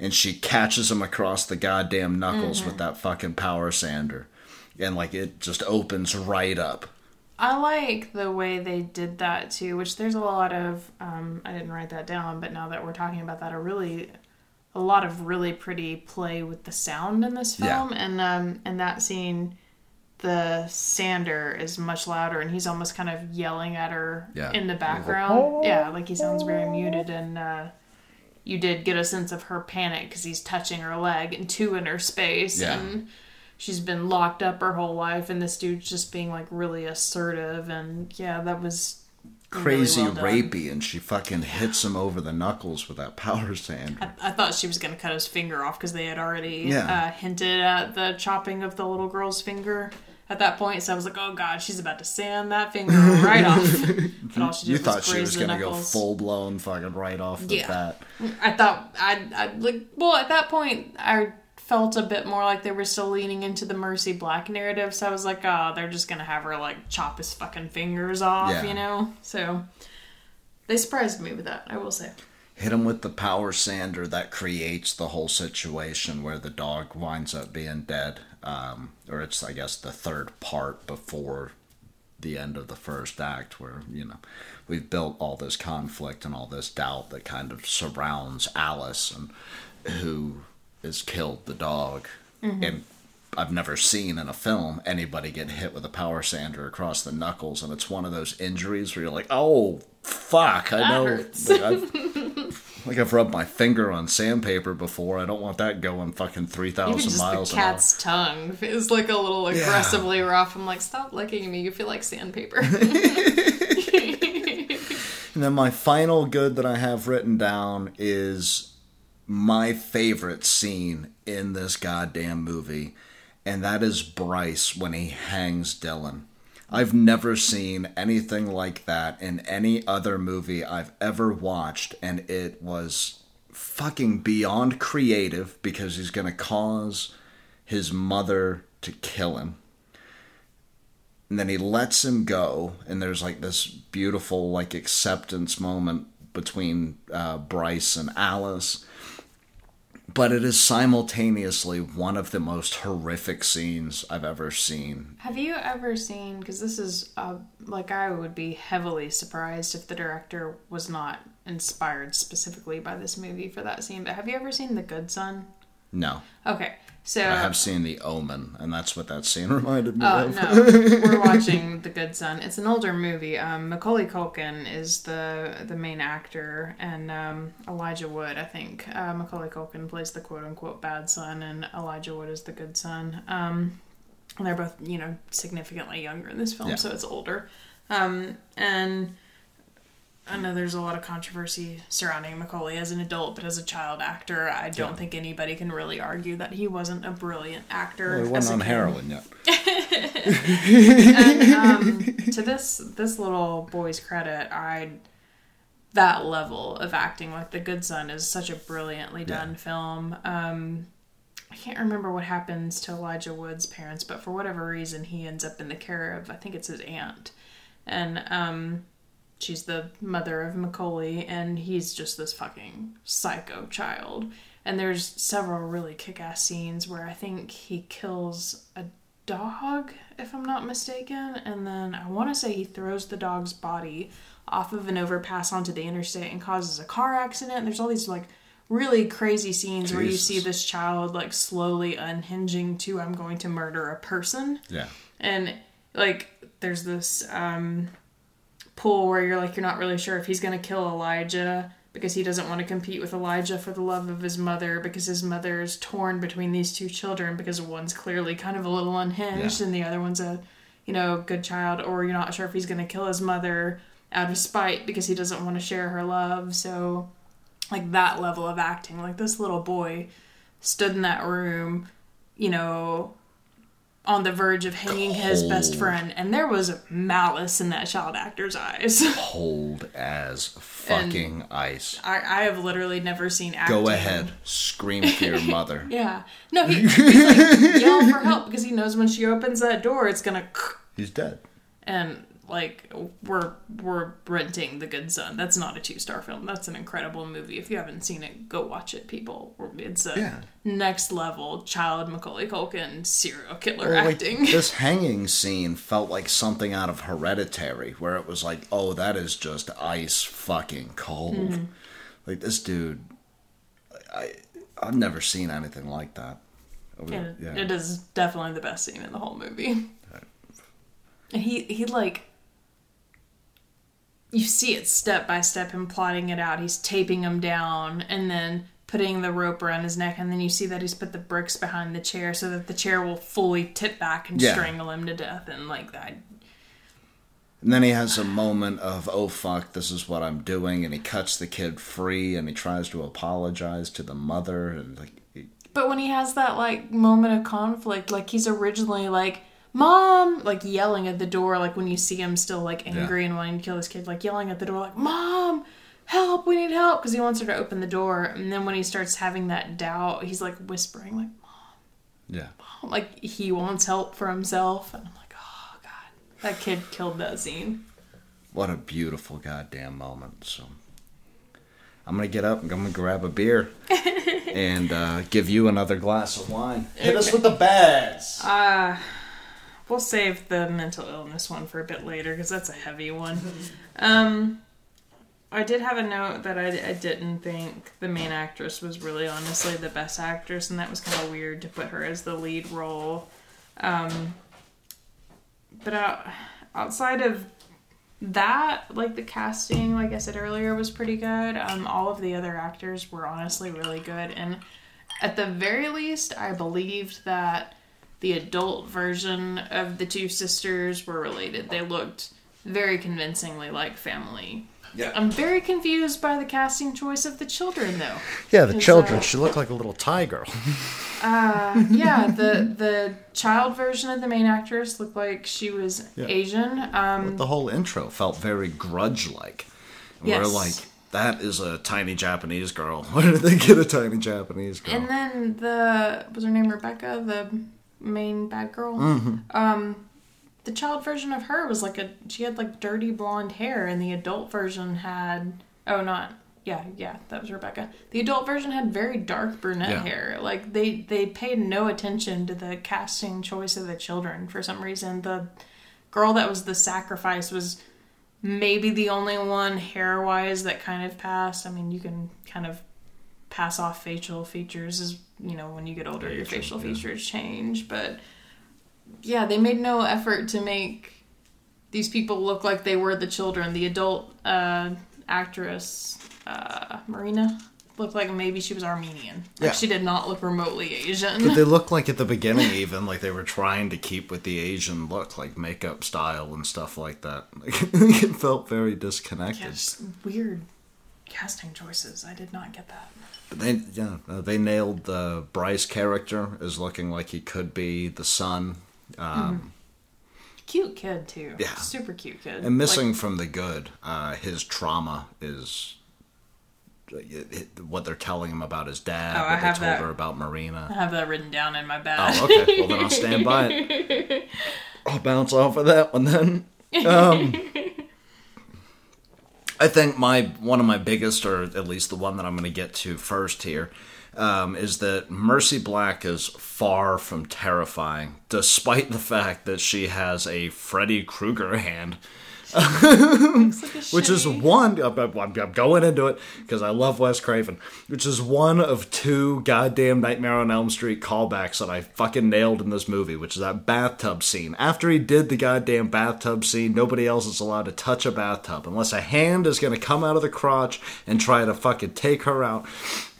And she catches him across the goddamn knuckles with that fucking power sander. And like it just opens right up. I like the way they did that too, which there's a lot of um, I didn't write that down, but now that we're talking about that, a really a lot of really pretty play with the sound in this Yeah. film, and um, and that scene, the sander is much louder, and he's almost kind of yelling at her Yeah. in the background. Yeah, like he sounds very muted, and uh, you did get a sense of her panic because he's touching her leg and two in her space, Yeah. and she's been locked up her whole life, and this dude's just being like really assertive, and yeah, that was really Crazy well rapey, and she fucking hits him over the knuckles with that power sander. I, I thought she was going to cut his finger off because they had already Yeah. uh, hinted at the chopping of the little girl's finger at that point. So I was like, oh god, she's about to sand that finger right off. But all she did You was thought she was gonna go full blown fucking right off the Yeah. bat. I thought I, I like well at that point I felt a bit more like they were still leaning into the Mercy Black narrative. So I was like, oh, they're just gonna have her like chop his fucking fingers off, Yeah. you know. So they surprised me with that. I will say. hit him with the power sander that creates the whole situation where the dog winds up being dead um, or it's i guess the third part before the end of the first act where you know we've built all this conflict and all this doubt that kind of surrounds alice and who has killed the dog mm-hmm. and I've never seen in a film anybody get hit with a power sander across the knuckles, and it's one of those injuries where you're like, oh fuck, I That know. hurts. Like I've, like I've rubbed my finger on sandpaper before. I don't want that going fucking three thousand miles the cat's tongue is like a little aggressively rough. I'm like, stop licking me. You feel like sandpaper. And then my final good that I have written down is my favorite scene in this goddamn movie, and that is Bryce when he hangs Dylan. I've never seen anything like that in any other movie I've ever watched, and it was fucking beyond creative because he's gonna cause his mother to kill him and then he lets him go and there's like this beautiful like acceptance moment between uh, bryce and alice but it is simultaneously one of the most horrific scenes i've ever seen have you ever seen? Because this is uh, like I would be heavily surprised if the director was not inspired specifically by this movie for that scene. But have you ever seen The Good Son? no Okay, so i have seen the omen and that's what that scene reminded me Uh, of no, we're watching The Good Son. It's an older movie. Um, Macaulay Culkin is the the main actor, and um, Elijah Wood. I think uh, Macaulay Culkin plays the quote unquote bad son, and Elijah Wood is the good son. Um, and they're both, you know, significantly younger in this film, Yeah. so it's older. Um, and I know there's a lot of controversy surrounding Macaulay as an adult, but as a child actor, I don't Yeah. think anybody can really argue that he wasn't a brilliant actor. Well, he wasn't on kid heroin yet and um, to this this little boy's credit, I that level of acting, like The Good Son, is such a brilliantly done Yeah. film. Um, I can't remember what happens to Elijah Wood's parents, but for whatever reason, he ends up in the care of I think it's his aunt, and um, she's the mother of Macaulay, and he's just this fucking psycho child. And there's several really kick-ass scenes where I think he kills a dog, if I'm not mistaken, and then I want to say he throws the dog's body off of an overpass onto the interstate and causes a car accident. There's all these like really crazy scenes where you see this child like slowly unhinging to I'm going to murder a person yeah and like there's this um pull where you're like you're not really sure if he's going to kill Elijah because he doesn't want to compete with Elijah for the love of his mother because his mother is torn between these two children because one's clearly kind of a little unhinged Yeah. and the other one's a you know good child or you're not sure if he's going to kill his mother out of spite because he doesn't want to share her love so like that level of acting like this little boy stood in that room you know on the verge of hanging his best friend and there was malice in that child actor's eyes. Cold as fucking ice. I, I have literally never seen acting. go ahead. Scream for your mother. Yeah. No he, he's like yell for help because he knows when she opens that door it's gonna he's dead. And like we're we're renting the good son that's not a two star film that's an incredible movie if you haven't seen it go watch it people it's a Yeah. next level child macaulay culkin serial killer Well, like, acting this hanging scene felt like something out of Hereditary, where it was like, oh, that is just ice fucking cold. Mm-hmm. Like this dude, I I've never seen anything like that. And Yeah. it is definitely the best scene in the whole movie. And he he like you see it step by step him plotting it out. He's taping him down and then putting the rope around his neck and then you see that he's put the bricks behind the chair so that the chair will fully tip back and Yeah. strangle him to death and like that. And then he has a moment of, oh fuck, this is what I'm doing, and he cuts the kid free, and he tries to apologize to the mother, and like, he- But when he has that like moment of conflict, like he's originally like, Mom, like yelling at the door, like when you see him still like angry and wanting to kill his kid, like yelling at the door, like, Mom, help, we need help, because he wants her to open the door. And then when he starts having that doubt, he's like whispering, like, Mom. yeah, Mom, like he wants help for himself. And I'm like, oh, God. That kid killed that scene. what a beautiful goddamn moment. So I'm gonna get up and I'm gonna grab a beer and uh, give you another glass of wine. Hit us with the bads. Uh, we'll save the mental illness one for a bit later because that's a heavy one. Um, I did have a note that I, I didn't think the main actress was really honestly the best actress, and that was kind of weird to put her as the lead role. Um, but out, outside of that, like the casting, like I said earlier, was pretty good. Um, all of the other actors were honestly really good, and at the very least, I believed that the adult version of the two sisters were related. They looked very convincingly like family. Yeah. I'm very confused by the casting choice of the children, though. Yeah, the children. uh, she looked like a little Thai girl. Uh, yeah, the the child version of the main actress looked like she was Yeah. Asian. Um, the whole intro felt very grudge-like. Yes. We're like, that is a tiny Japanese girl. Where did they get a tiny Japanese girl? and then the was her name Rebecca, the main bad girl. Mm-hmm. Um, the child version of her was like a she had like dirty blonde hair, and the adult version had oh not yeah yeah that was Rebecca. The adult version had very dark brunette Yeah. hair. Like they they paid no attention to the casting choice of the children for some reason. The girl that was the sacrifice was maybe the only one hair wise that kind of passed. I mean, you can kind of pass off facial features as you know when you get older, your facial yeah. features change. But yeah, they made no effort to make these people look like they were the children. The adult uh, actress uh, Marina looked like maybe she was Armenian. Like Yeah. she did not look remotely But Asian. they looked like at the beginning, even like they were trying to keep with the Asian look, like makeup style and stuff like that. Like, it felt very disconnected. yeah, weird casting choices. I did not get that. But they, yeah, uh, they nailed the Bryce character as looking like he could be the son. Um, Cute kid too. Yeah. super cute kid. And missing Like, from the good, uh, his trauma is it- what they're telling him about his dad, Oh, I they have told that. her about Marina. I have that written down in my bag. Oh, okay. Well, then I'll stand by it. I'll bounce off of that one then. Um, I think my one of my biggest, or at least the one that I'm going to get to first here, um, is that Mercy Black is far from terrifying, despite the fact that she has a Freddy Krueger hand like which is one. I'm, I'm, going into it because I love Wes Craven, which is one of two goddamn Nightmare on Elm Street callbacks that I fucking nailed in this movie, which is that bathtub scene. After he did the goddamn bathtub scene, nobody else is allowed to touch a bathtub unless a hand is going to come out of the crotch and try to fucking take her out.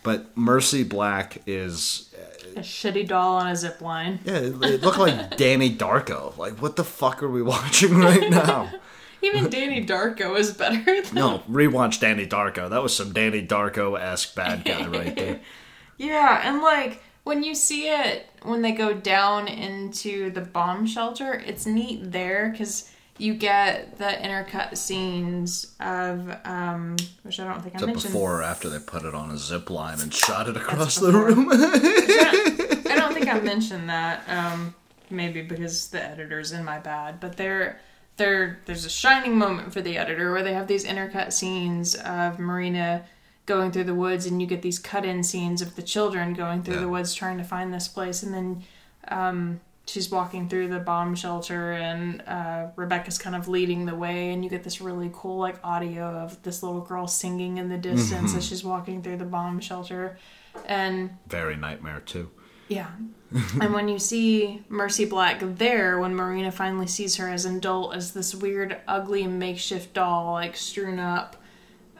But Mercy Black is uh, a shitty doll on a zip line. yeah, it, it looked like Donnie Darko. Like, what the fuck are we watching right now? Even Donnie Darko is better. Than... No, rewatch Donnie Darko. That was some Donnie Darko esque bad guy right there. Yeah, and like when you see it when they go down into the bomb shelter, it's neat there because you get the intercut scenes of um, which I don't think I Is it mentioned. before or after they put it on a zip line and shot it across the room? I don't think I mentioned that. Um, maybe because the editor's in my bad, but there, there, there's a shining moment for the editor where they have these intercut scenes of Marina going through the woods, and you get these cut-in scenes of the children going through Yeah. the woods trying to find this place, and then um, she's walking through the bomb shelter, and uh, Rebecca's kind of leading the way, and you get this really cool like audio of this little girl singing in the distance as she's walking through the bomb shelter, and Very nightmare too. yeah. and when you see Mercy Black there, when Marina finally sees her as an adult, as this weird, ugly makeshift doll, like strewn up,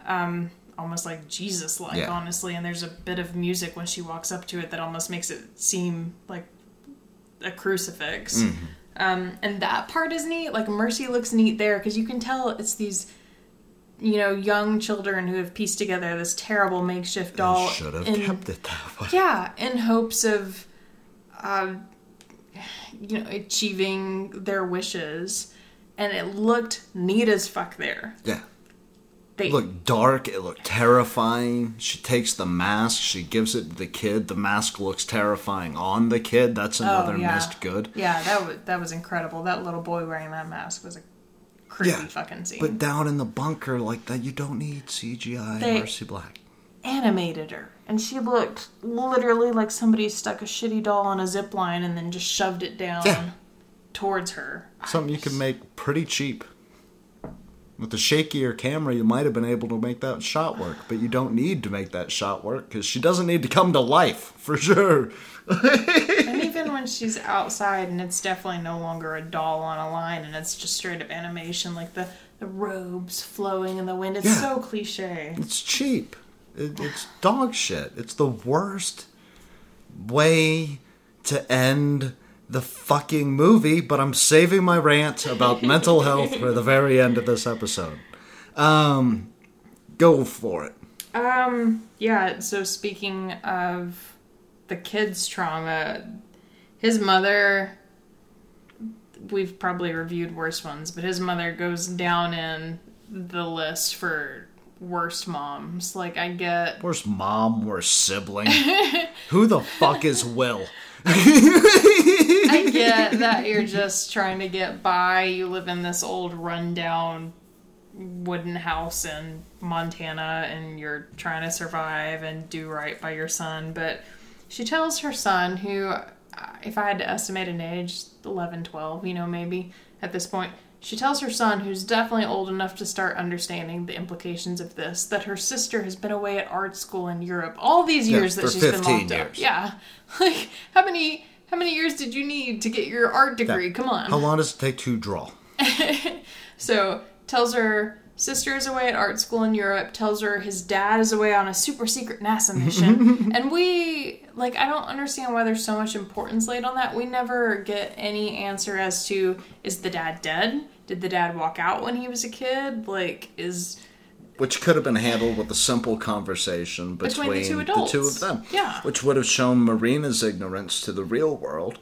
um, almost like Jesus like, Yeah. honestly. And there's a bit of music when she walks up to it that almost makes it seem like a crucifix. Um, and that part is neat. Like Mercy looks neat there because you can tell it's these, you know, young children who have pieced together this terrible makeshift doll. Should have in- kept it that way. yeah, in hopes of, uh, you know, achieving their wishes, and it looked neat as fuck there. Yeah. They It looked dark. It looked terrifying. She takes the mask. She gives it to the kid. The mask looks terrifying on the kid. That's another Oh, yeah. missed good. yeah, that was that was incredible. That little boy wearing that mask was a creepy Yeah, fucking scene. But down in the bunker like that, you don't need CGI They- Mercy Black. Animated her, and she looked literally like somebody stuck a shitty doll on a zip line and then just shoved it down Yeah. towards her. Something you can make pretty cheap. With the shakier camera, you might have been able to make that shot work, but you don't need to make that shot work because she doesn't need to come to life for sure. and even when she's outside and it's definitely no longer a doll on a line and it's just straight up animation, like the, the robes flowing in the wind, it's Yeah. so cliche. It's cheap. It, it's dog shit. It's the worst way to end the fucking movie, but I'm saving my rant about mental health for the very end of this episode. Um, go for it. Um, yeah, so speaking of the kid's trauma, his mother, we've probably reviewed worse ones, but his mother goes down in the list for worst moms. Like, I get. worst mom? worst sibling? Who the fuck is Will? I get that you're just trying to get by. You live in this old rundown wooden house in Montana and you're trying to survive and do right by your son. But she tells her son, who, if I had to estimate an age, 11, 12, you know, maybe at this point, she tells her son, who's definitely old enough to start understanding the implications of this, that her sister has been away at art school in Europe all these Yeah, years that for she's been 15 locked up. years. Yeah. Like, how many. How many years did you need to get your art degree? Come on. How long does it take to draw? So tells her sister is away at art school in Europe. Tells her his dad is away on a super secret NASA mission. and we like I don't understand why there's so much importance laid on that. We never get any answer as to is the dad dead? Did the dad walk out when he was a kid? Like is Which could have been handled with a simple conversation between, Between the two adults. of them. Yeah. Which would have shown Marina's ignorance to the real world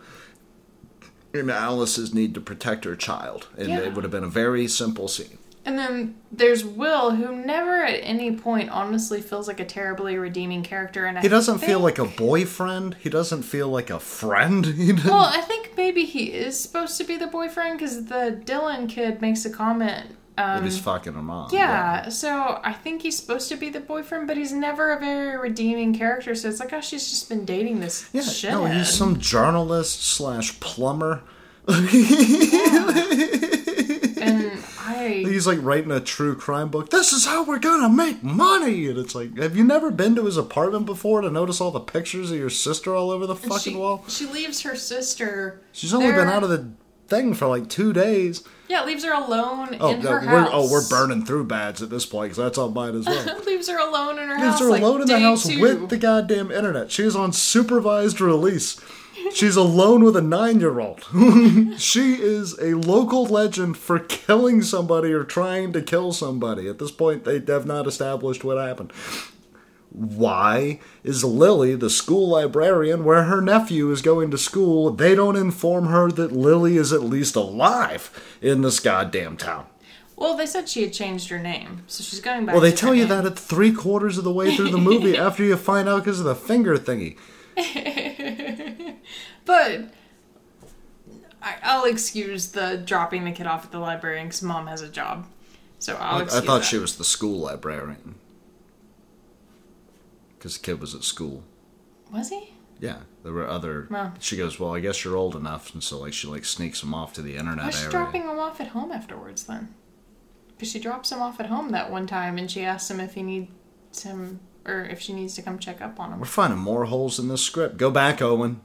and Alice's need to protect her child. And Yeah. it would have been a very simple scene. And then there's Will, who never at any point honestly feels like a terribly redeeming character. And I He doesn't feel like a boyfriend. He doesn't feel like a friend. Well, I think maybe he is supposed to be the boyfriend because the Dylan kid makes a comment. that Um, he's fucking her mom. yeah, so I think he's supposed to be the boyfriend, but he's never a very redeeming character. So it's like, oh, she's just been dating this Yeah, shithead. no, he's some journalist slash plumber. I He's like writing a true crime book. This is how we're gonna make money, and it's like, have you never been to his apartment before to notice all the pictures of your sister all over the fucking she, wall? she leaves her sister. She's only been out of the thing for like two days. Yeah, leaves her alone Oh, in no, her we're oh, house. oh we're burning through bads at this point because that's on mine as well. leaves her alone in her Leaves house. her like, alone in the house two. with the goddamn internet. She's on supervised release. She's alone with a nine year old. she is a local legend for killing somebody or trying to kill somebody. At this point, they have not established what happened. Why is Lily, the school librarian, where her nephew is going to school, they don't inform her that Lily is at least alive in this goddamn town? Well, they said she had changed her name, so she's going back. Well, they tell you name. that at three quarters of the way through the movie after you find out because of the finger thingy. But I, I'll excuse the dropping the kid off at the library because mom has a job. So I'll I, I thought that. she was the school librarian because the kid was at school. was he. Yeah, there were other. Well. She goes, "Well, I guess you're old enough," and so like she like sneaks him off to the internet Why is she area. dropping him off at home afterwards then? Because she drops him off at home that one time, and she asks him if he needs him or if she needs to come check up on him. We're finding more holes in this script. Go back, Owen.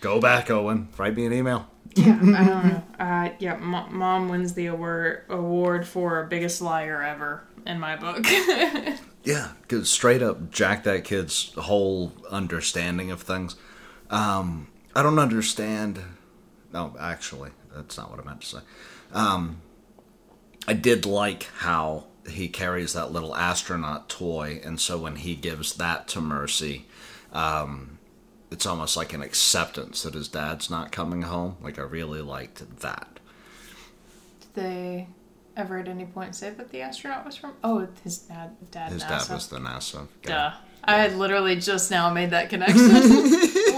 Go back, Owen. Write me an email. yeah, I don't know. Uh, yeah, mo- mom wins the award award for biggest liar ever in my book. Yeah, because straight up jack that kid's whole understanding of things. Um, I don't understand. No, actually, that's not what I meant to say. Um, I did like how he carries that little astronaut toy, and so when he gives that to Mercy, um, it's almost like an acceptance that his dad's not coming home. Like I really liked that. Did they ever at any point say that the astronaut was from? Oh, his dad. Dad. His NASA. dad was the NASA guy. Duh. I had literally just now made that connection.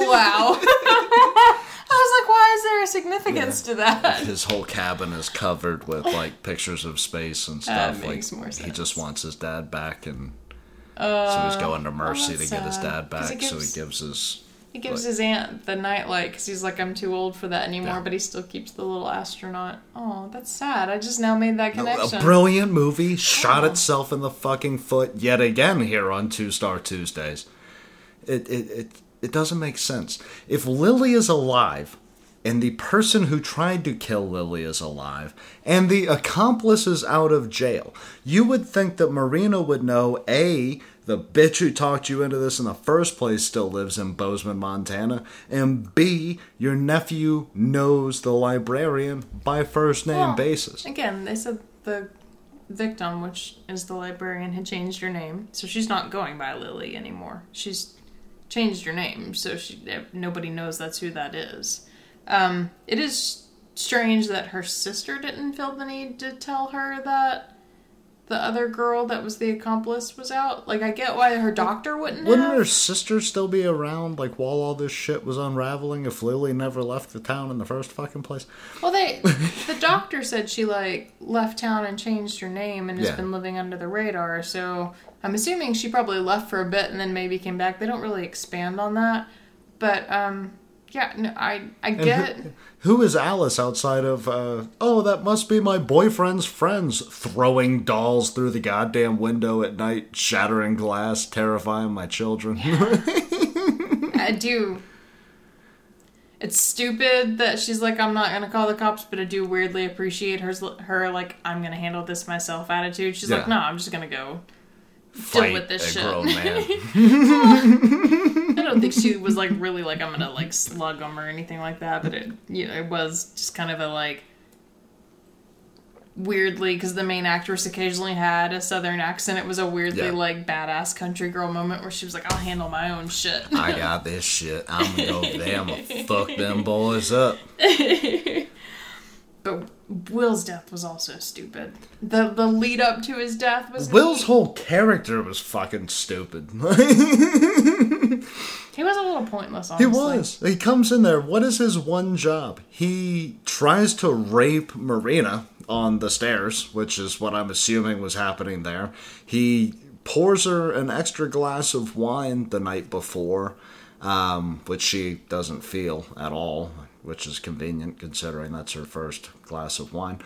wow. I was like, why is there a significance to that? his whole cabin is covered with like pictures of space and That stuff. makes like more he just wants his dad back, and Uh, so he's going to Mercy to that's get his dad back. it So he gives- gives his He gives But- his aunt the nightlight because he's like, I'm too old for that anymore, Yeah. but he still keeps the little astronaut. Oh, that's sad. I just now made that connection. A brilliant movie shot Oh. itself in the fucking foot yet again here on Two Star Tuesdays. It it it it doesn't make sense. If Lily is alive and the person who tried to kill Lily is alive and the accomplice is out of jail, you would think that Marina would know A the bitch who talked you into this in the first place still lives in Bozeman, Montana, and B, your nephew knows the librarian by first name Well, basis. Again, they said the victim, which is the librarian, had changed her name, so she's not going by Lily anymore. She's changed her name, so she nobody knows that's who that is. Um, it is strange that her sister didn't feel the need to tell her that the other girl that was the accomplice was out. Like, I get why her doctor wouldn't. Wouldn't have. her sister still be around, like, while all this shit was unraveling if Lily never left the town in the first fucking place? Well, they the doctor said she like left town and changed her name and has Yeah. been living under the radar. So I'm assuming she probably left for a bit and then maybe came back. They don't really expand on that, but um, yeah, no, I I And get. who, who is Alice outside of, uh, oh, that must be my boyfriend's friends throwing dolls through the goddamn window at night, shattering glass, terrifying my children? I do. It's stupid that she's like, I'm not gonna call the cops, but I do weirdly appreciate her, her like, I'm gonna handle this myself attitude. She's like, no, I'm just gonna go Fight with this shit. grown man. I don't think she was like really like I'm gonna like slug him or anything like that, but it you know it was just kind of a like weirdly because the main actress occasionally had a southern accent. It was a weirdly Yeah. like badass country girl moment where she was like, "I'll handle my own shit." I got this shit. I'm gonna go there. I'm gonna fuck them boys up. but Will's death was also stupid. The the lead up to his death was Will's whole character was fucking stupid. he was a little pointless. Honestly. He was. He comes in there. What is his one job? He tries to rape Marina on the stairs, which is what I'm assuming was happening there. He pours her an extra glass of wine the night before, um, which she doesn't feel at all, which is convenient considering that's her first glass of wine.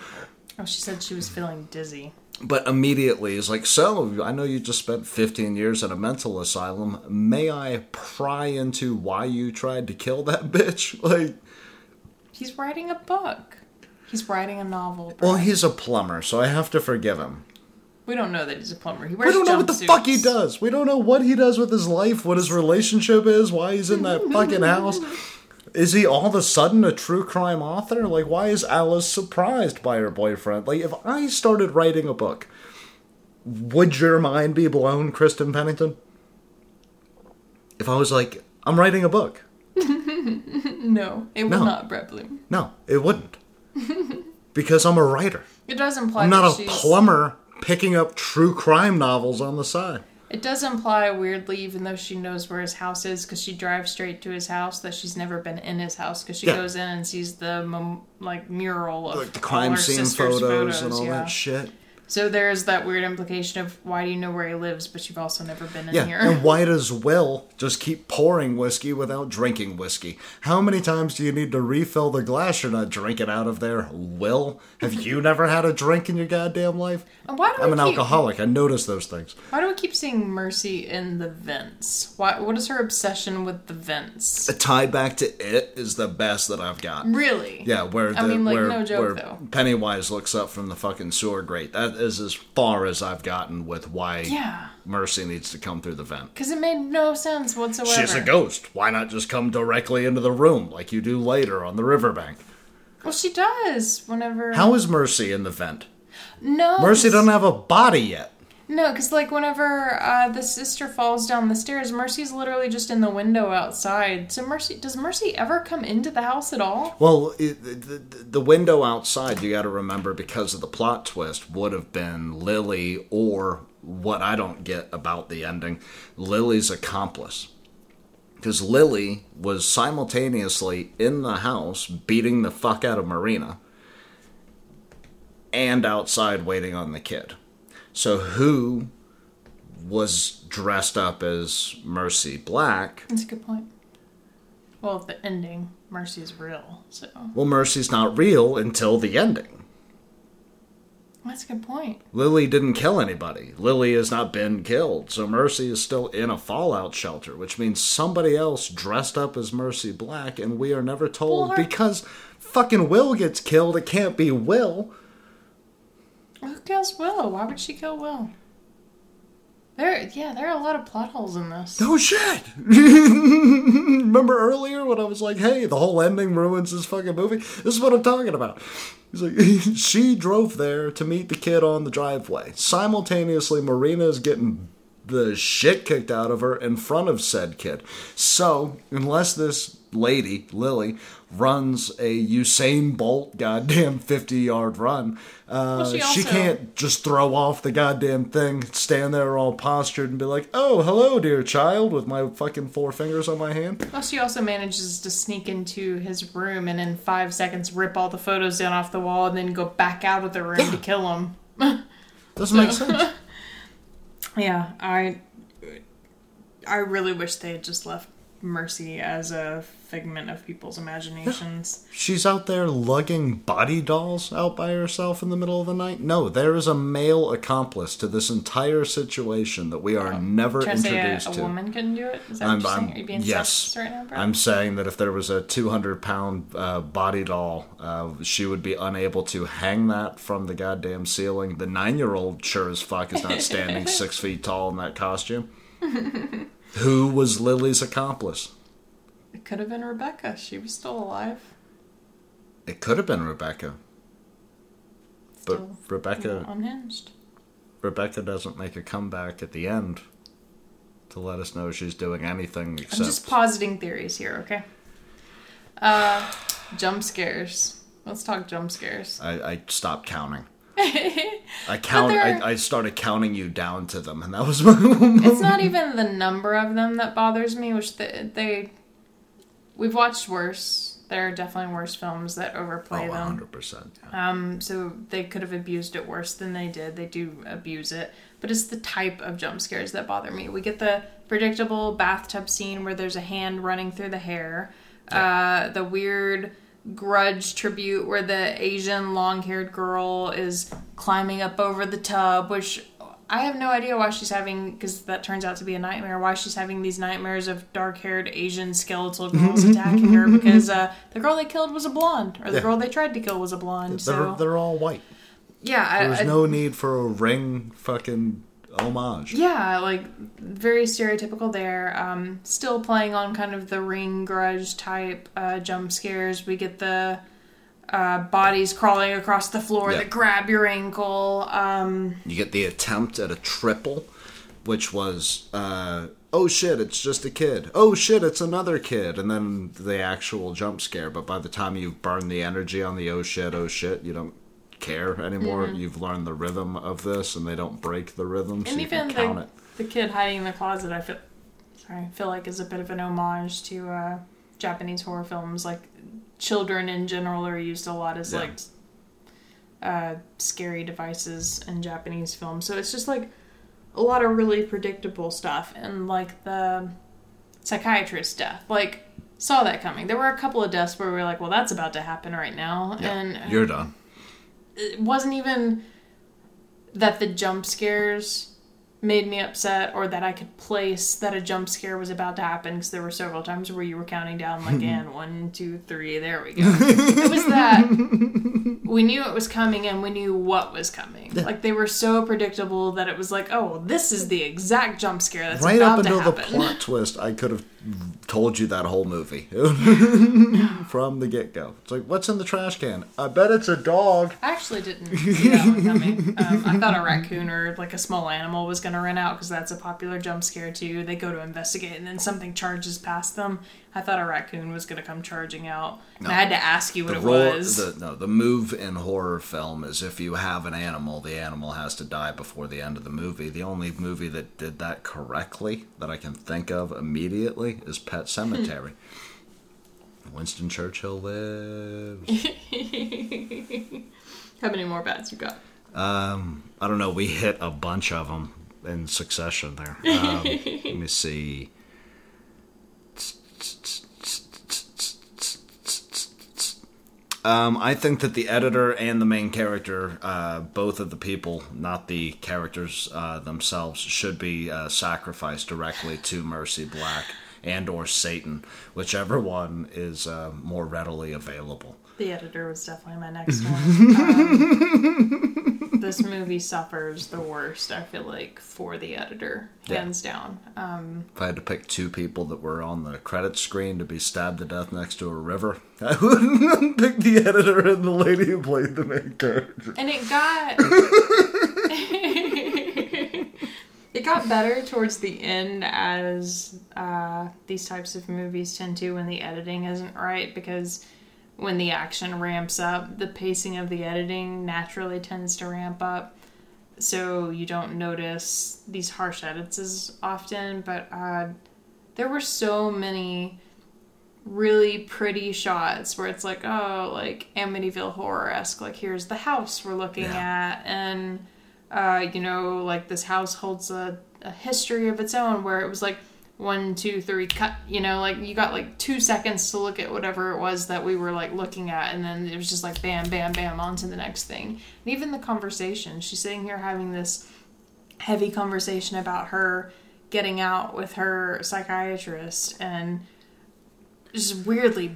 Oh, she said she was feeling dizzy. But immediately is like, so I know you just spent 15 years in a mental asylum. May I pry into why you tried to kill that bitch? Like, He's writing a book. He's writing a novel. well, he's a plumber, so I have to forgive him. We don't know that he's a plumber. He We don't know what the jumpsuits. fuck he does. We don't know what he does with his life, what his relationship is, why he's in that fucking house. Is he all of a sudden a true crime author? Like, why is Alice surprised by her boyfriend? Like, if I started writing a book, would your mind be blown, Kristen Pennington? If I was like, I'm writing a book. No, it will No. not, Brett Bloom. No, it wouldn't. because I'm a writer. It does imply I'm not a she's, plumber picking up true crime novels on the side. It does imply weirdly, even though she knows where his house is, because she drives straight to his house, that she's never been in his house because she Yeah. goes in and sees the like mural of Like the crime scene sister's photos, and all yeah. that shit. So there's that weird implication of why do you know where he lives, but you've also never been in Yeah, here. and why does Will just keep pouring whiskey without drinking whiskey? How many times do you need to refill the glass you're not drinking out of there? Will, have you never had a drink in your goddamn life? And why do I'm an keep, alcoholic. I notice those things. Why do we keep seeing Mercy in the vents? Why? What is her obsession with the vents? A tie back to it is the best that I've got. Really? Yeah, where the, I mean, like, where, no joke, where though. Pennywise looks up from the fucking sewer grate. That is as far as I've gotten with why Yeah. Mercy needs to come through the vent. Because it made no sense whatsoever. She's a ghost. Why not just come directly into the room like you do later on the riverbank? Well, she does whenever. How is Mercy in the vent? No. Mercy doesn't have a body yet. No, because like whenever uh, the sister falls down the stairs, Mercy's literally just in the window outside. So Mercy does Mercy ever come into the house at all? Well, it, the, the window outside, you got to remember, because of the plot twist, would have been Lily or what I don't get about the ending Lily's accomplice. Because Lily was simultaneously in the house beating the fuck out of Marina and outside waiting on the kid. So, who was dressed up as Mercy Black? That's a good point. Well, the ending, Mercy's real, so Well, Mercy's not real until the ending. that's a good point. Lily didn't kill anybody. Lily has not been killed. So Mercy is still in a fallout shelter, which means somebody else dressed up as Mercy Black, and we are never told Well, her- because fucking Will gets killed. It can't be Will. Who kills Will? Why would she kill Will? There, yeah, there are a lot of plot holes in this. Oh shit! Remember earlier when I was like, "Hey, the whole ending ruins this fucking movie." This is what I'm talking about. He's like, she drove there to meet the kid on the driveway. Simultaneously, Marina is getting the shit kicked out of her in front of said kid. So, unless this lady, Lily, runs a Usain Bolt goddamn 50 yard run, uh, Well, she she can't just throw off the goddamn thing, stand there all postured and be like, oh, hello, dear child, with my fucking four fingers on my hand. Well, she also manages to sneak into his room and in five seconds rip all the photos down off the wall and then go back out of the room to kill him. Doesn't make sense. Yeah, I I really wish they had just left Mercy as a figment of people's imaginations. She's out there lugging body dolls out by herself in the middle of the night. No, there is a male accomplice to this entire situation that we are never Trying to say a, introduced a to. woman couldn't do it? Is that I'm, I'm- saying? Are you being yes, right now? I'm saying that if there was a 200 pound uh, body doll, uh, she would be unable to hang that from the goddamn ceiling. The nine year old sure as fuck is not standing six feet tall in that costume. Who was Lily's accomplice? It could have been Rebecca. She was still alive. It could have been Rebecca, but Still Rebecca unhinged. Rebecca doesn't make a comeback at the end to let us know she's doing anything I'm just positing theories here, okay? Uh, jump scares. Let's talk jump scares. I, I stopped counting. I count. I, I started counting you down to them, and that was. it's not even the number of them that bothers me, which they, they we've watched worse. There are definitely worse films that overplay Oh, them. hundred percent. Um, so they could have abused it worse than they did. They do abuse it, but it's the type of jump scares that bother me. We get the predictable bathtub scene where there's a hand running through the hair, uh, the weird grudge tribute where the Asian long-haired girl is climbing up over the tub, which I have no idea why she's having because that turns out to be a nightmare. Why she's having these nightmares of dark-haired Asian skeletal girls attacking her because uh, the girl they killed was a blonde, or the Yeah. girl they tried to kill was a blonde. They're So they're all white. yeah, I, There's no need for a ring fucking homage. yeah, like very stereotypical there. Um, still playing on kind of the ring grudge type uh, jump scares. We get the uh, bodies crawling across the floor that grab your ankle. Um, You get the attempt at a triple, which was, uh, oh shit, it's just a kid. Oh shit, it's another kid. And then the actual jump scare. But by the time you burn the energy on the oh shit, oh shit, you don't care anymore. Mm-hmm. You've learned the rhythm of this, and they don't break the rhythm, so and you even the, it. the kid hiding in the closet, I feel sorry, I feel like is a bit of an homage to uh, Japanese horror films. Like children in general are used a lot as Yeah. like uh, scary devices in Japanese films. So it's just like a lot of really predictable stuff, and like the psychiatrist death, like saw that coming. There were a couple of deaths where we were like, well, that's about to happen right now, and You're done. It wasn't even that the jump scares made me upset or that I could place that a jump scare was about to happen because there were several times where you were counting down like and one two three there we go. It was that we knew it was coming and we knew what was coming. Like they were so predictable that it was like oh this is the exact jump scare that's right about up to until the plot twist, I could have told you that whole movie from the get go. It's like, what's in the trash can? I bet it's a dog. I actually didn't see coming. Um, I thought a raccoon or like a small animal was going to run out because that's a popular jump scare too. They go to investigate and then something charges past them. I thought a raccoon was going to come charging out. And I had to ask you what The it was. the no, the move in horror film is if you have an animal, the animal has to die before the end of the movie. The only movie that did that correctly that I can think of immediately is Pet Sematary. Winston Churchill lives. How many more bats you got? Um, I don't know. We hit a bunch of them in succession there. Um, let me see. Um, I think that the editor and the main character, uh, both of the people, not the characters uh, themselves, should be uh, sacrificed directly to Mercy Black and or Satan, whichever one is uh, more readily available. The editor was definitely my next one. Um, this movie suffers the worst, I feel like, for the editor, Yeah. hands down. Um, If I had to pick two people that were on the credit screen to be stabbed to death next to a river, I wouldn't pick the editor and the lady who played the main character. and it got. it got better towards the end as uh, these types of movies tend to when the editing isn't right because when the action ramps up the pacing of the editing naturally tends to ramp up so you don't notice these harsh edits as often but uh, there were so many really pretty shots where it's like oh like amityville horror-esque like here's the house we're looking Yeah. at and uh, you know, like this house holds a, a history of its own where it was like one, two, three, cut, you know, like you got like two seconds to look at whatever it was that we were like looking at, and then it was just like bam, bam, bam, on to the next thing. And even the conversation, she's sitting here having this heavy conversation about her getting out with her psychiatrist and just weirdly